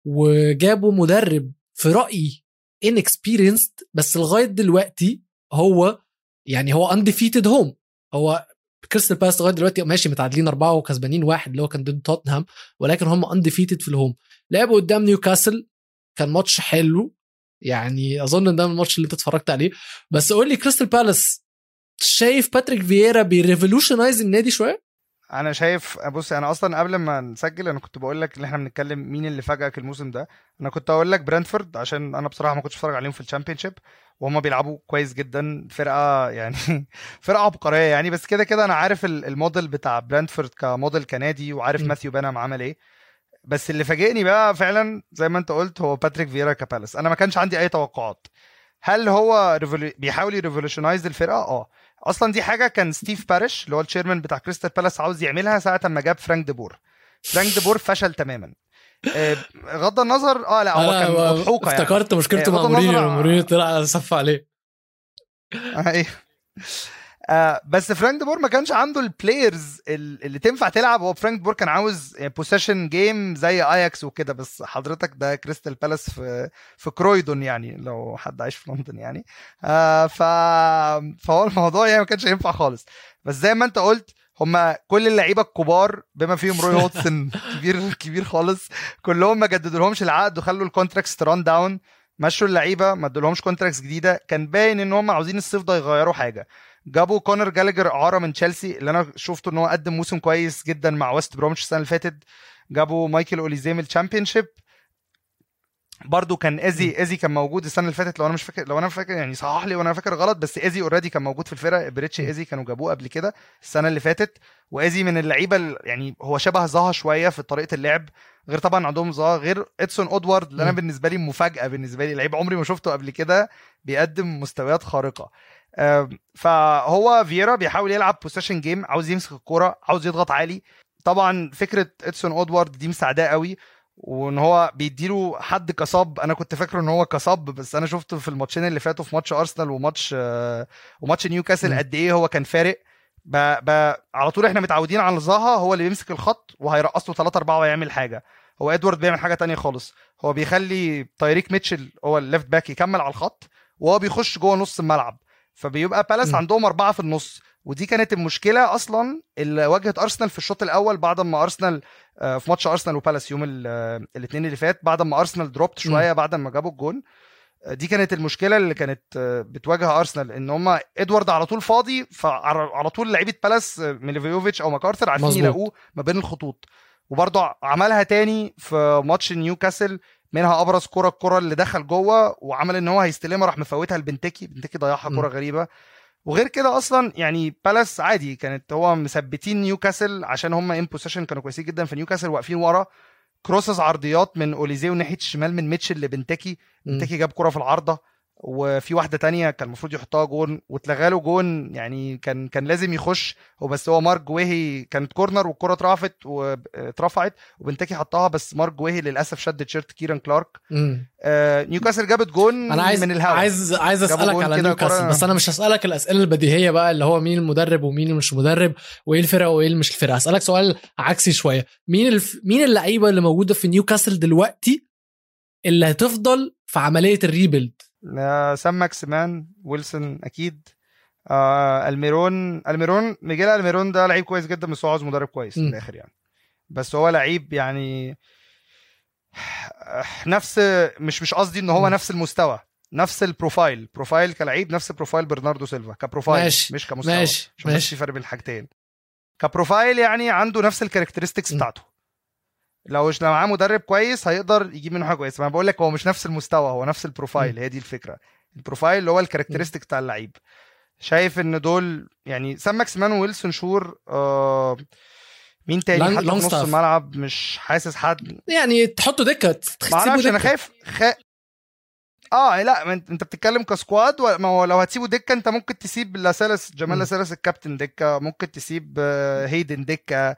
وجابوا مدرب في رأيي inexperienced بس لغاية دلوقتي هو يعني هو undefeated home هو كريستال بالاس لغاية دلوقتي ماشي متعادلين أربعة وكسبانين واحد اللي هو كان ضد توتنهام ولكن هم undefeated في ال home لعبوا قدام نيوكاسل كان ماتش حلو. يعني أظن إن ده الماتش اللي أنت اتفرجت عليه. بس قول لي كريستال بالاس شايف باتريك فييرا بي revolutionise النادي شوية؟ أنا شايف بص أنا أصلا قبل ما نسجل أنا كنت بقول لك إن إحنا بنتكلم مين اللي فاجئك الموسم ده. أنا كنت أقول لك برنتفورد عشان أنا بصراحة ما كنتش بتفرج عليهم في ال Championship وهم بيلعبوا كويس جدا. فرقة [laughs] يعني فرقة عبقرية يعني. بس كده كده أنا عارف الموديل بتاع برنتفورد كموديل كنادي وعارف. ماثيو بنهام عمل إيه. بس اللي فاجئني بقى فعلا زي ما انت قلت هو باتريك فييرا كبالاس أنا ما كانش عندي أي توقعات. هل هو revolu... بيحاول ي revolutionise الفرقة؟ آه. أصلا دي حاجة كان ستيف باريش اللي هو ال chairman بتاع كريستال بالاس عاوز يعملها ساعة ما جاب فرانك دي بور فرانك دي بور فشل تماما. آه، بغض النظر آه لا هو كان مضحوكة يعني. افتكرت مشكلته مع مورينيو. مورينيو طلع صف عليه. أيوه. آه بس فرانك دي بور ما كانش عنده ال players اللي تنفع تلعب. هو فرانك دي بور كان عاوز possession game زي اياكس وكده بس حضرتك ده كريستال بالاس في في كرويدون يعني لو حد عايش في لندن يعني. آه ف فهو الموضوع يعني ما كانش ينفع خالص. بس زي ما انت قلت هما كل اللعيبة الكبار بما فيهم روي هودجسون [laughs] كبير كبير خالص كلهم ما جددوا لهمش العقد وخلوا ال contracts run down مشوا اللعيبة ما ادولهمش contracts جديدة. كان باين إن هم عاوزين الصيف ده يغيروا حاجة. جابوا كونور جالاجر اعاره من تشيلسي اللي أنا شفته إن هو قدم موسم كويس جدا مع ويست بروميتش السنة اللي فاتت. جابوا مايكل أوليزيه من ال Championship برضو كان ايزي ايزي كان موجود السنة اللي فاتت لو أنا مش فاكر لو أنا فاكر يعني صحح لي وأنا فاكر غلط بس ايزي already كان موجود في الفرقة. إبريتشي ايزي كانوا جابوه قبل كده السنة اللي فاتت. وايزي من اللعيبة ال- يعني هو شبه زها شوية في طريقة اللعب. غير طبعا عندهم زها غير أودسون إدوارد اللي أنا. بالنسبة لي مفاجأة بالنسبة لي لعيب عمري ما شفته قبل كده بيقدم مستويات خارقة. فهو فييرا بيحاول يلعب possession game عاوز يمسك الكورة عاوز يضغط عالي. طبعا فكرة أودسون إدوارد دي مساعداه قوي وإن هو بيديله حد ك sub. أنا كنت فاكره إن هو ك sub بس أنا شفته في الماتشين اللي فاتوا في ماتش أرسنال وماتش آه، وماتش نيوكاسل. قد إيه هو كان فارق. ب... ب... على طول إحنا متعودين على زها هو اللي بيمسك الخط وهيرقص له 3 4 ويعمل حاجة. هو ادوارد بيعمل حاجة تانية خالص. هو بيخلي تايريك ميتشل هو ال left back يكمل على الخط وهو بيخش جوه نص الملعب. فبيبقى بالاس م. عندهم أربعة في النص ودي كانت المشكلة أصلا اللي واجهت ارسنال في الشوط الأول بعد ما ارسنال آه، في ماتش ارسنال وبالاس يوم الاثنين اللي فات بعد ما ارسنال dropped شوية بعد ما جابوا الجون آه، دي كانت المشكلة اللي كانت آه، بتواجه ارسنال إن هم إدوارد على طول فاضي فعلى طول لعيبة بالاس آه، ميليفويفيتش أو ماكارثر عارفين. يلاقوه ما بين الخطوط وبرضه عملها تاني في ماتش نيوكاسل منها أبرز كرة الكرة اللي دخل جوه وعمل إن هو هيستلمها راح مفوتها لبنتكي. بنتكي ضيعها. كرة غريبة. وغير كده أصلا يعني بالاس عادي كانت هو مثبتين نيوكاسل عشان هم in possession كانوا كويسين جدا في نيوكاسل واقفين ورا. crosses عرضيات من اوليزي وناحية الشمال من ميتشل لبنتكي. بنتكي جاب كرة في العارضة. وفي واحدة تانية كان المفروض يحطها جون واتلغى له جون يعني كان كان لازم يخش هو بس هو مارك جويهي كانت كورنر والكرة اترفعت واترفعت وبنتكي حطها بس مارك جويهي للأسف شد تيشيرت كيران كلارك. آه نيوكاسل جابت جون أنا عايز من الهوا. عايز عايز أسألك على نيوكاسل بس أنا مش هسألك الأسئلة البديهية بقى اللي هو مين المدرب ومين مش مدرب وإيه الفرقة وإيه اللي مش الفرقة. هسألك سؤال عكسي شوية. مين الف... مين اللعيبة اللي موجودة في نيوكاسل دلوقتي اللي هتفضل في عملية ال rebuild؟ سام ماكسمان ويلسون أكيد. آه ألميرون ألميرون ميجيل ألميرون ده لعيب كويس جدا بس هو عاوز مدرب كويس. من الآخر يعني. بس هو لعيب يعني [sighs] نفس مش مش قصدي إن هو م. نفس المستوى نفس ال profile. profile كلعيب نفس profile برناردو سيلفا ك profile ماشي، مش كمستوى. ماشي عشان بس ماشي. في فرق بين الحاجتين. ك profile يعني عنده نفس ال characteristics. بتاعته. لو لو معاه مدرب كويس هيقدر يجيب منه حاجة كويسة. ما بقول لك هو مش نفس المستوى هو نفس ال profile. هي دي الفكرة. ال profile اللي هو ال characteristic بتاع اللعيب. شايف إن دول يعني سام ماكسمان ويلسون sure آه مين تاني لانج- حتى في نص. الملعب؟ مش حاسس حد. يعني تحطوا دكة أعرفش أنا خايف خ... آه لا أنت بتتكلم ك squad و- ما هو لو هتسيبه دكة أنت ممكن تسيب لاسالس جمال. لاسالس الكابتن دكة. ممكن تسيب آه، هيدن دكة.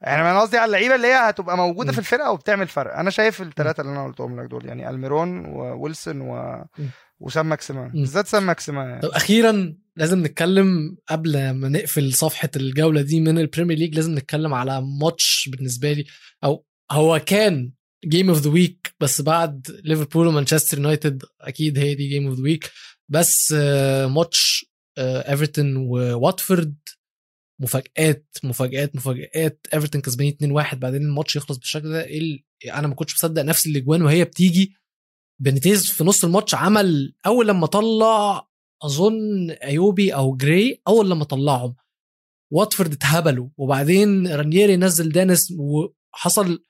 يعني أنا قصدي على اللعيبة اللي هي هتبقى موجودة م. في الفرقة وبتعمل فرق أنا شايف الثلاثه اللي أنا قلتهم لك دول يعني ألميرون وويلسون و... وسام ماكسيمان. بالذات سام ماكسيمان يعني. طب أخيرا لازم نتكلم قبل ما نقفل صفحة الجولة دي من البريمير ليج لازم نتكلم على ماتش بالنسبة لي أو هو كان game of the week بس بعد ليفربول ومانشستر يونايتد أكيد هي دي game of the week بس آه، ماتش آه، ايفرتون وواتفورد مفاجآت مفاجآت مفاجآت ايفرتون كسبانين 2-1 بعدين الماتش يخلص بالشكل ده إيه أنا ما كنتش مصدق نفسي الأجوان وهي بتيجي. بينيتيز في نص الماتش عمل أول لما طلع أظن إيوبي أو جراي أول لما طلعهم. واتفورد اتهبلوا وبعدين رانييري نزل دينيس وحصل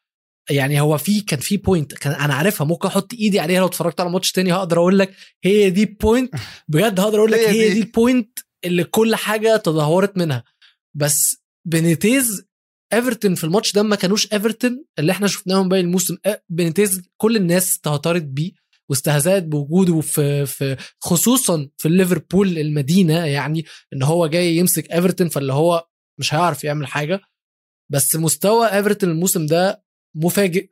يعني هو في كان في point كان أنا عارفها ممكن أحط إيدي عليها لو اتفرجت على ماتش تاني هقدر أقول لك هي دي point [laughs] بجد هقدر أقول لك هي. دي. ال point اللي كل حاجة تدهورت منها. بس بنيتيز إيفرتون في الماتش ده ما كانوش إيفرتون اللي إحنا شفناهم باقي الموسم. بنيتيز كل الناس استهترت بيه واستهزأت بوجوده في في خصوصا في ليفربول المدينة يعني إن هو جاي يمسك إيفرتون فاللي هو مش هيعرف يعمل حاجة. بس مستوى إيفرتون الموسم ده مفاجئ.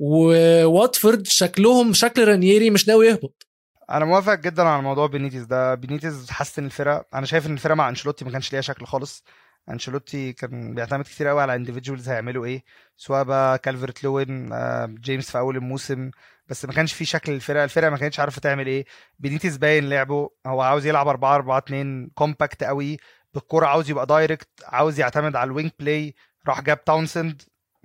وواتفورد شكلهم شكل رانييري مش ناوي يهبط. أنا موافق جدا على موضوع بينيتيز ده. بينيتيز حسن الفرقة. أنا شايف إن الفرقة مع أنشيلوتي ما كانش ليها شكل خالص. أنشيلوتي كان بيعتمد كتير قوي على individuals هيعملوا إيه. سواء بقى كالفرت لوين آه، جيمس في أول الموسم. بس ما كانش في شكل الفرقة. الفرقة ما كانتش عارفة تعمل إيه. بينيتيز باين لعبه. هو عاوز يلعب 4 4 2 compact قوي بالكورة عاوز يبقى direct عاوز يعتمد على ال wing play راح جاب تاونسند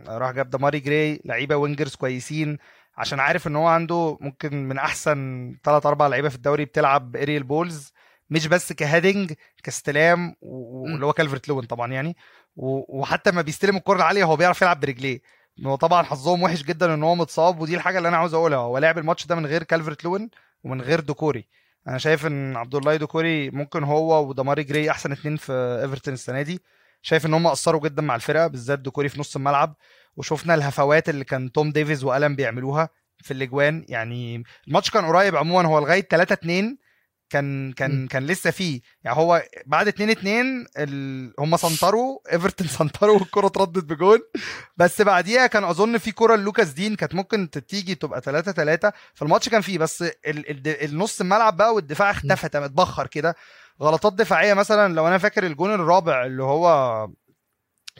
راح جاب دماري جراي لعيبة wingers كويسين. عشان عارف إن هو عنده ممكن من أحسن ثلاث أربع لعيبة في الدوري بتلعب aerial balls مش بس ك heading كاستلام واللي هو كالفرت لوين طبعا يعني. وحتى ما بيستلم الكرة العالية هو بيعرف يلعب برجليه. هو طبعا حظهم وحش جدا إن هو متصاب ودي الحاجة اللي أنا عاوز أقولها. هو لعب الماتش ده من غير كالفرت لوين ومن غير دوكوري. أنا شايف إن عبد الله دوكوري ممكن هو ودماري جراي أحسن اتنين في ايفرتون السنة دي. شايف إن هم أثروا جدا مع الفرقة بالذات دوكوري في نص الملعب. وشفنا الهفوات اللي كان توم ديفيز وألان بيعملوها في الأجوان. يعني الماتش كان قريب عموما. هو لغاية 3 2 كان كان م. كان لسه فيه. يعني هو بعد 2 2 ال... هم سنطروا إيفرتون [laughs] سنطروا والكرة اتردت بجون. بس بعديها كان أظن في كرة لوكاس دين كانت ممكن تيجي تبقى 3 3 فالماتش كان فيه. بس ال... ال... النص الملعب بقى والدفاع اختفى. اتبخر كده. غلطات دفاعية مثلا لو أنا فاكر الجون الرابع اللي هو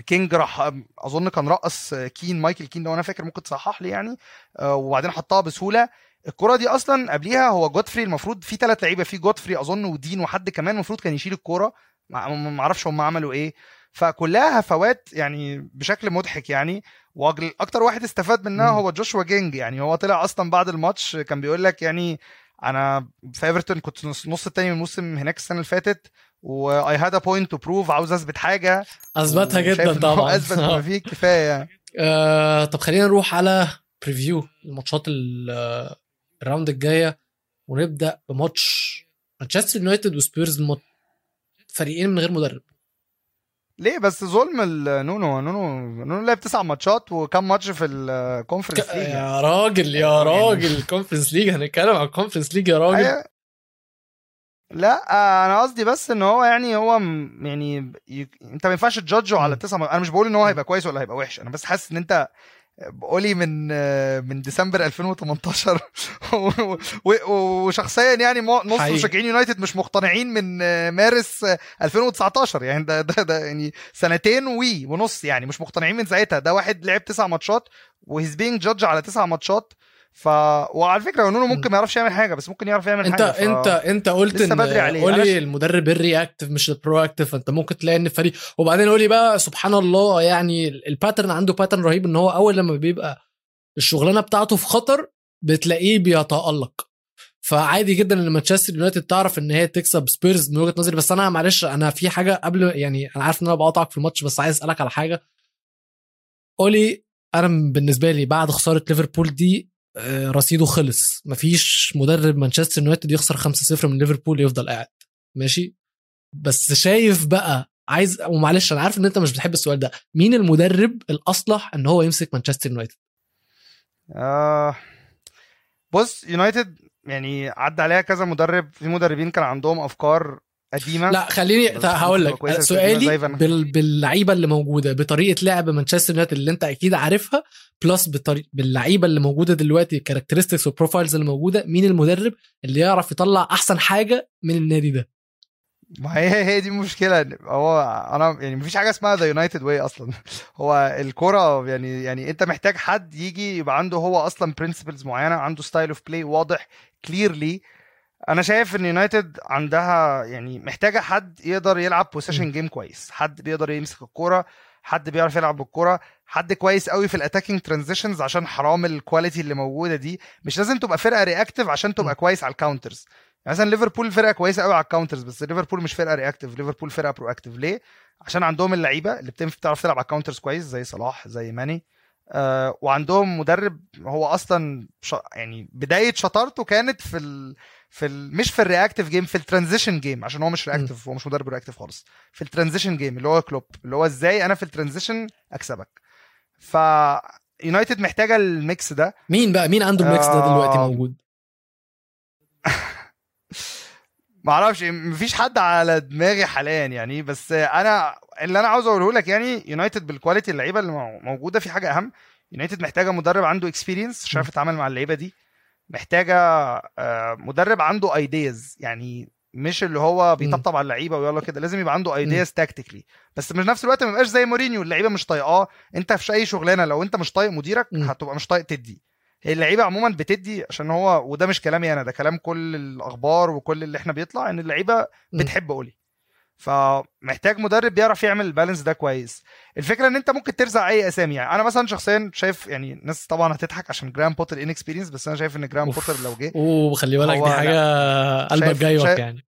كينج راح أظن كان رقص كين مايكل كين لو أنا فاكر ممكن تصحح لي يعني. آه، وبعدين حطها بسهولة. الكرة دي أصلا قبليها هو جودفري المفروض في ثلاث لعيبة في جودفري أظن ودين وحد كمان المفروض كان يشيل الكوره ما أعرفش هم عملوا إيه. فكلها هفوات يعني بشكل مضحك يعني. وأكتر واحد استفاد منها هو جوشوا كينج يعني. هو طلع أصلا بعد الماتش كان بيقول لك يعني أنا في إيفرتون كنت نص التاني من الموسم هناك السنة اللي فاتت و I had a point to prove عاوز أثبت حاجة؟ أثبتها جدا طبعا. [laughs] أثبت ما فيه كفاية يعني. آه طب خلينا نروح على preview الماتشات ال round الجاية ونبدأ بماتش مانشستر يونايتد وسبيرز فريقين من غير مدرب. ليه؟ بس ظلم نونو نونو نونو لعب تسع ماتشات وكم ماتش في ال Conference League يا راجل يا يعني راجل ال Conference League هنتكلم عن ال Conference League يا راجل. أيوة. لا أنا قصدي بس ان هو يعني هو يعني ي... انت ما ينفعش ت judge ه على تسع أنا مش بقول ان هو هيبقى كويس ولا هيبقى وحش. أنا بس حاسس ان انت بأولي من من ديسمبر 2018 [laughs] وشخصيا يعني نص مشجعين يونايتد مش مقتنعين من مارس 2019 يعني ده ده, ده يعني سنتين وي ونص يعني مش مقتنعين من ساعتها. ده واحد لعب تسع ماتشات و he's being judged على تسع ماتشات ف وعلى فكرة نونو ممكن ما يعرفش يعمل حاجة بس ممكن يعرف يعمل انت حاجة ف... انت انت قلت لسه بدري عليه. قولي المدرب ال reactive مش ال proactive فانت ممكن تلاقي ان الفريق وبعدين أولي بقى سبحان الله يعني ال pattern عنده pattern رهيب ان هو أول لما بيبقى الشغلانة بتاعته في خطر بتلاقيه بيتألق. فعادي جدا إن مانشستر يونايتد تعرف إن هي تكسب سبيرز من وجهة نظري بس أنا معلش أنا في حاجة قبل يعني أنا عارف إن أنا بقاطعك في الماتش بس عايز أسألك على حاجة. قولي أنا بالنسبة لي بعد خسارة ليفربول دي رصيده خلص. مفيش مدرب مانشستر يونايتد يخسر 5-0 من ليفربول يفضل قاعد. ماشي؟ بس شايف بقى عايز ومعلش أنا عارف إن أنت مش بتحب السؤال ده مين المدرب الأصلح إن هو يمسك مانشستر يونايتد؟ آه بص يونايتد يعني عدى عليها كذا مدرب. في مدربين كان عندهم أفكار قديمة؟ لا خليني هقول لك. سؤالي بال... باللعيبة اللي موجودة بطريقة لعب مانشستر يونايتد اللي أنت أكيد عارفها plus بطريق باللعيبة اللي موجودة دلوقتي ال characteristics وال profiles اللي موجودة مين المدرب اللي يعرف يطلع أحسن حاجة من النادي ده؟ ما هي هي دي المشكلة. هو أنا يعني مفيش حاجة اسمها the United way أصلا. [laughs] هو الكوره يعني يعني أنت محتاج حد يجي يبقى عنده هو أصلا principles معينة عنده style of play واضح clearly أنا شايف إن يونايتد عندها يعني محتاجة حد يقدر يلعب position game كويس حد بيقدر يمسك الكورة حد بيعرف يلعب بالكورة حد كويس قوي في ال attacking transitions عشان حرام ال quality اللي موجودة دي. مش لازم تبقى فرقة reactive عشان تبقى كويس على ال counters يعني مثلا ليفربول فرقة كويسة قوي على ال counters بس ليفربول مش فرقة reactive ليفربول فرقة proactive ليه؟ عشان عندهم اللعيبة اللي بتعرف تلعب على ال counters كويس زي صلاح زي ماني. آه وعندهم مدرب هو أصلا يعني بداية شطارته كانت في ال... في ال... مش في ال reactive game في ال transition game عشان هو مش reactive هو مش مدرب reactive خالص. في ال transition game اللي هو كلوب اللي هو إزاي أنا في ال transition اكسبك. ف يونايتد محتاجة ال mix ده. مين بقى؟ مين عنده ال mix ده دلوقتي آه، موجود؟ [laughs] ما أعرفش مفيش حد على دماغي حاليا يعني بس أنا اللي أنا عاوز أقوله لك يعني يونايتد بال quality اللعيبة اللي موجودة في حاجة أهم. يونايتد محتاجة مدرب عنده experience مش عارف يتعامل مع اللعيبة دي. محتاجة آه، مدرب عنده ideas يعني مش اللي هو بيطبطب على اللعيبة ويلا كده لازم يبقى عنده ideas tactically بس مش نفس الوقت ما يبقاش زي مورينيو اللعيبة مش طايقاه. انت في أي شغلانة لو انت مش طايق مديرك هتبقى مش طايق تدي. اللعيبة عموما بتدي عشان هو وده مش كلامي أنا ده كلام كل الأخبار وكل اللي إحنا بيطلع إن اللعيبة بتحب أولي فمحتاج مدرب بيعرف يعمل ال balance ده كويس. الفكرة إن أنت ممكن ترزع أي أسامي. يعني أنا مثلا شخصيا شايف يعني الناس طبعا هتضحك عشان جرام بوتر inexperienced بس أنا شايف إن جرام بوتر لو جه أوه خلي بالك دي حاجة قلبك جايبك يعني.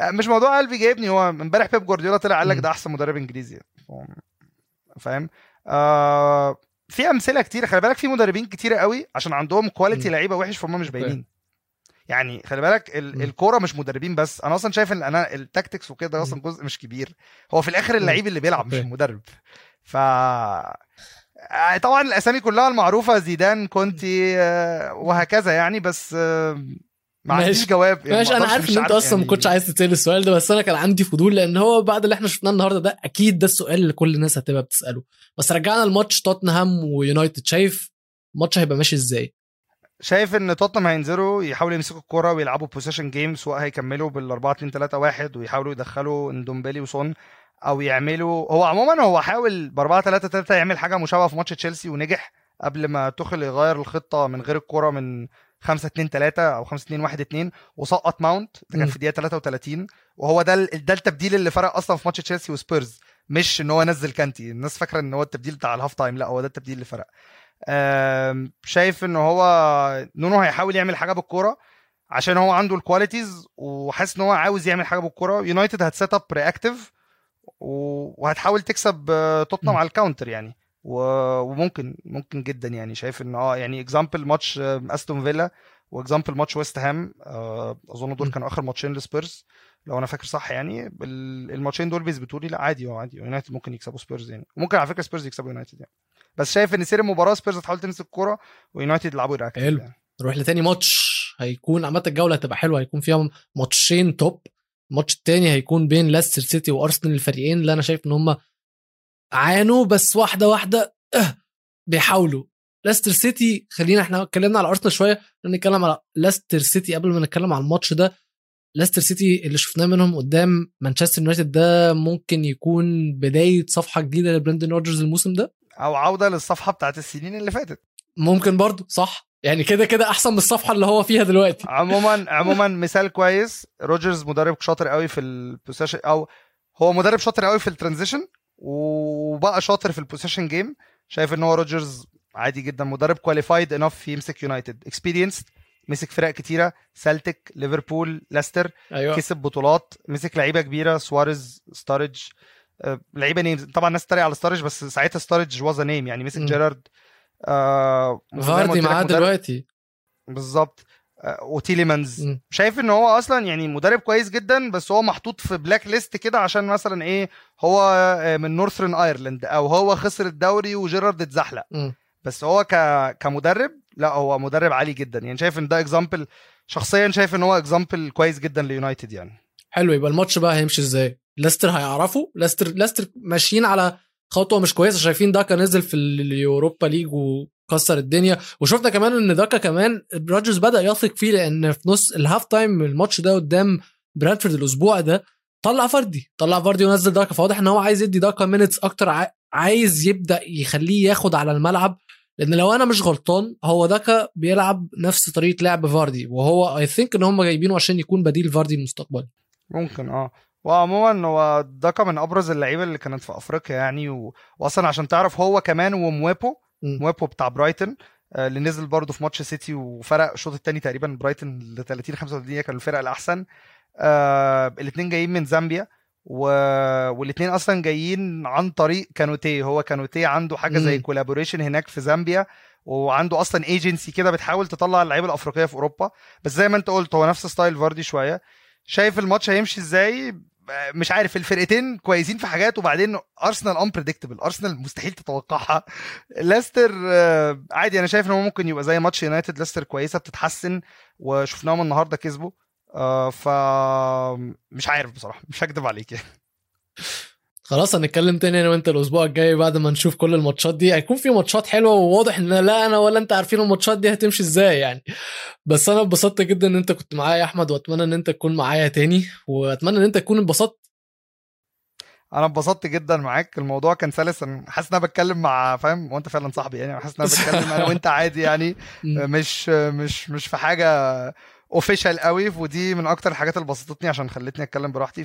مش موضوع قلبي جايبني هو امبارح بيب جوارديولا طلع قال لك ده أحسن مدرب إنجليزي. فاهم؟ آه في أمثلة كتير خلي بالك في مدربين كتيرة قوي عشان عندهم quality لعيبة وحش فهم مش باينين. يعني خلي بالك الكورة مش مدربين بس. أنا أصلا شايف إن أنا ال tactics وكده أصلا جزء مش كبير. هو في الآخر اللعيب اللي بيلعب مش المدرب ف آه، طبعا الأسامي كلها المعروفة زيدان كونتي آه، وهكذا يعني بس آه، ما عنديش جواب. يعني ماشي أنا عارف إن أنت أصلا يعني... ما كنتش عايز تسال السؤال ده بس أنا كان عندي فضول لأن هو بعد اللي إحنا شفناه النهارده ده أكيد ده السؤال اللي كل الناس هتبقى بتسأله. بس رجعنا الماتش توتنهام ويونايتد. شايف الماتش هيبقى ماشي إزاي؟ شايف إن توتنهام هينزلوا يحاولوا يمسكوا الكرة ويلعبوا position game سواء هيكملوا بال 4 2 3 1 ويحاولوا يدخلوا اندومبيلي وسون أو يعملوا هو عموما هو حاول ب 4 3 3 يعمل حاجة مشابهة في ماتش تشيلسي ونجح قبل ما تخل يغير الخطة من غير الكرة من 5 2 3 أو 5 2 1 2 وسقط ماونت. ده كان. في الدقيقة 33 وهو ده ده التبديل اللي فرق أصلا في ماتش تشيلسي وسبيرز مش إن هو نزل كانتي. الناس فاكرة إن هو التبديل بتاع ال half time لا هو ده التبديل اللي فرق. شايف إن هو نونو هيحاول يعمل حاجة بالكورة عشان هو عنده ال qualities وحاسس إن هو عاوز يعمل حاجة بالكورة. يونايتد هت set up reactive وهتحاول تكسب آه، توتنهام م. على ال counter يعني. وممكن ممكن جدا يعني. شايف إن آه يعني example ماتش آه، استون فيلا و example ماتش ويست هام آه، أظن دول. كانوا آخر ماتشين لسبيرز لو أنا فاكر صح يعني. ال- الماتشين دول بيثبتوا لي لا عادي عادي. يونايتد ممكن يكسبوا سبيرز يعني. وممكن على فكرة سبيرز يكسبوا يونايتد يعني. بس شايف إن سير المباراه سبيرز هتحاول تمسك الكورة ويونايتد يلعبوا reactive حلو. يعني. نروح لتاني ماتش. هيكون عامة الجولة هتبقى حلوة. هيكون فيها ماتشين top الماتش التاني هيكون بين لاستر سيتي وأرسنال الفريقين اللي أنا شايف إن هم عانوا بس واحدة واحدة أه بيحاولوا. لاستر سيتي خلينا إحنا اتكلمنا على أرسنال شوية. نتكلم على لاستر سيتي قبل ما نتكلم على الماتش ده. لاستر سيتي اللي شفناه منهم قدام مانشستر يونايتد ده ممكن يكون بداية صفحة جديدة لبراندن روجرز الموسم ده. أو عودة للصفحة بتاعت السنين اللي فاتت. ممكن برضو صح. يعني كده كده أحسن من الصفحة اللي هو فيها دلوقتي. عموما [laughs] عموما مثال كويس روجرز مدرب شاطر قوي في ال position أو هو مدرب شاطر قوي في ال transition وبقى شاطر في ال position game شايف إن هو روجرز عادي جدا مدرب qualified enough يمسك يونايتد experience مسك فرق كتيرة سلتك ليفربول ليستر أيوه. كسب بطولات مسك لعيبة كبيرة سواريز ستوريدج لعيبة names طبعا الناس تتريق على ستوريدج بس ساعتها ستوريدج was name يعني مسك. جيرارد آه فاردي معاه دلوقتي. بالظبط. آه، وتيليمانز. شايف إن هو أصلا يعني مدرب كويس جدا بس هو محطوط في blacklist كده عشان مثلا إيه هو آه، من Northern Ireland أو هو خسر الدوري وجيرارد اتزحلق. بس هو ك... كمدرب لا هو مدرب عالي جدا. يعني شايف إن ده example شخصيا شايف إن هو example كويس جدا ليونايتد يعني. حلو يبقى الماتش بقى هيمشي إزاي؟ ليستر هيعرفوا ليستر ليستر ماشيين على خطوة مش كويسة. شايفين داكا نزل في اليوروبا ليج وكسر الدنيا. وشفنا كمان إن داكا كمان روجرز بدأ يثق فيه لأن في نص ال half time الماتش ده قدام برينتفورد الأسبوع ده طلع فاردي. طلع فاردي ونزل داكا. فواضح إن هو عايز يدي داكا minutes أكتر. عايز يبدأ يخليه ياخد على الملعب. لأن لو أنا مش غلطان هو داكا بيلعب نفس طريقة لعب فاردي. وهو I think إن هم جايبينه عشان يكون بديل فاردي المستقبلي ممكن آه. وعموما هو داكا من أبرز اللعيبة اللي كانت في أفريقيا يعني و... واصلا عشان تعرف هو كمان ومويبو. مويبو بتاع برايتون آه، اللي نزل برضه في ماتش سيتي وفرق الشوط الثاني تقريبا برايتون ل 30 35 كانوا الفرق الأحسن. آه الاثنين جايين من زامبيا و... والاثنين أصلا جايين عن طريق كانوتي هو كانوتي عنده حاجة زي. collaboration هناك في زامبيا وعنده أصلا ايجنسي كده بتحاول تطلع اللعيبة الأفريقية في أوروبا. بس زي ما أنت قلت هو نفس style فاردي شوية. شايف الماتش هيمشي إزاي؟ مش عارف الفرقتين كويسين في حاجات وبعدين ارسنال unpredictable ارسنال مستحيل تتوقعها. ليستر آه، عادي أنا شايف إن هو ممكن يبقى زي ماتش يونايتد ليستر كويسة بتتحسن وشفناهم النهارده كسبوا. آه، ف مش عارف بصراحة مش هكدب عليك يعني. خلاص هنتكلم تاني أنا وأنت الأسبوع الجاي بعد ما نشوف كل الماتشات دي. هيكون في ماتشات حلوة وواضح إن لا أنا ولا أنت عارفين الماتشات دي هتمشي إزاي يعني. بس أنا اتبسطت جدا إن أنت كنت معايا يا أحمد وأتمنى إن أنت تكون معايا تاني وأتمنى إن أنت تكون اتبسطت. أنا اتبسطت جدا معاك. الموضوع كان سلس. أنا حاسس إن أنا بتكلم مع فاهم؟ وأنت فعلا صاحبي يعني. حاسس إن أنا بتكلم أنا وأنت عادي يعني. [laughs] مش مش مش في حاجة official قوي ودي من أكتر الحاجات اللي بسطتني عشان خلتني أتكلم براحتي.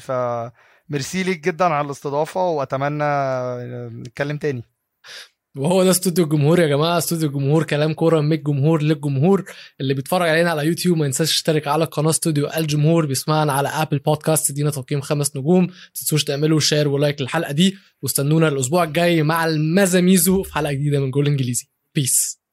فميرسي ليك جدا على الاستضافة وأتمنى نتكلم تاني. وهو ده استوديو الجمهور يا جماعة. استوديو الجمهور كلام كورة من الجمهور للجمهور. اللي بيتفرج علينا على يوتيوب ما ينساش يشترك على قناة استوديو الجمهور. بيسمعنا على ابل بودكاست ادينا تقييم خمس نجوم. ما تنسوش تعملوا share و like للحلقة دي. واستنونا الأسبوع الجاي مع المزاميزو في حلقة جديدة من جول انجليزي بيس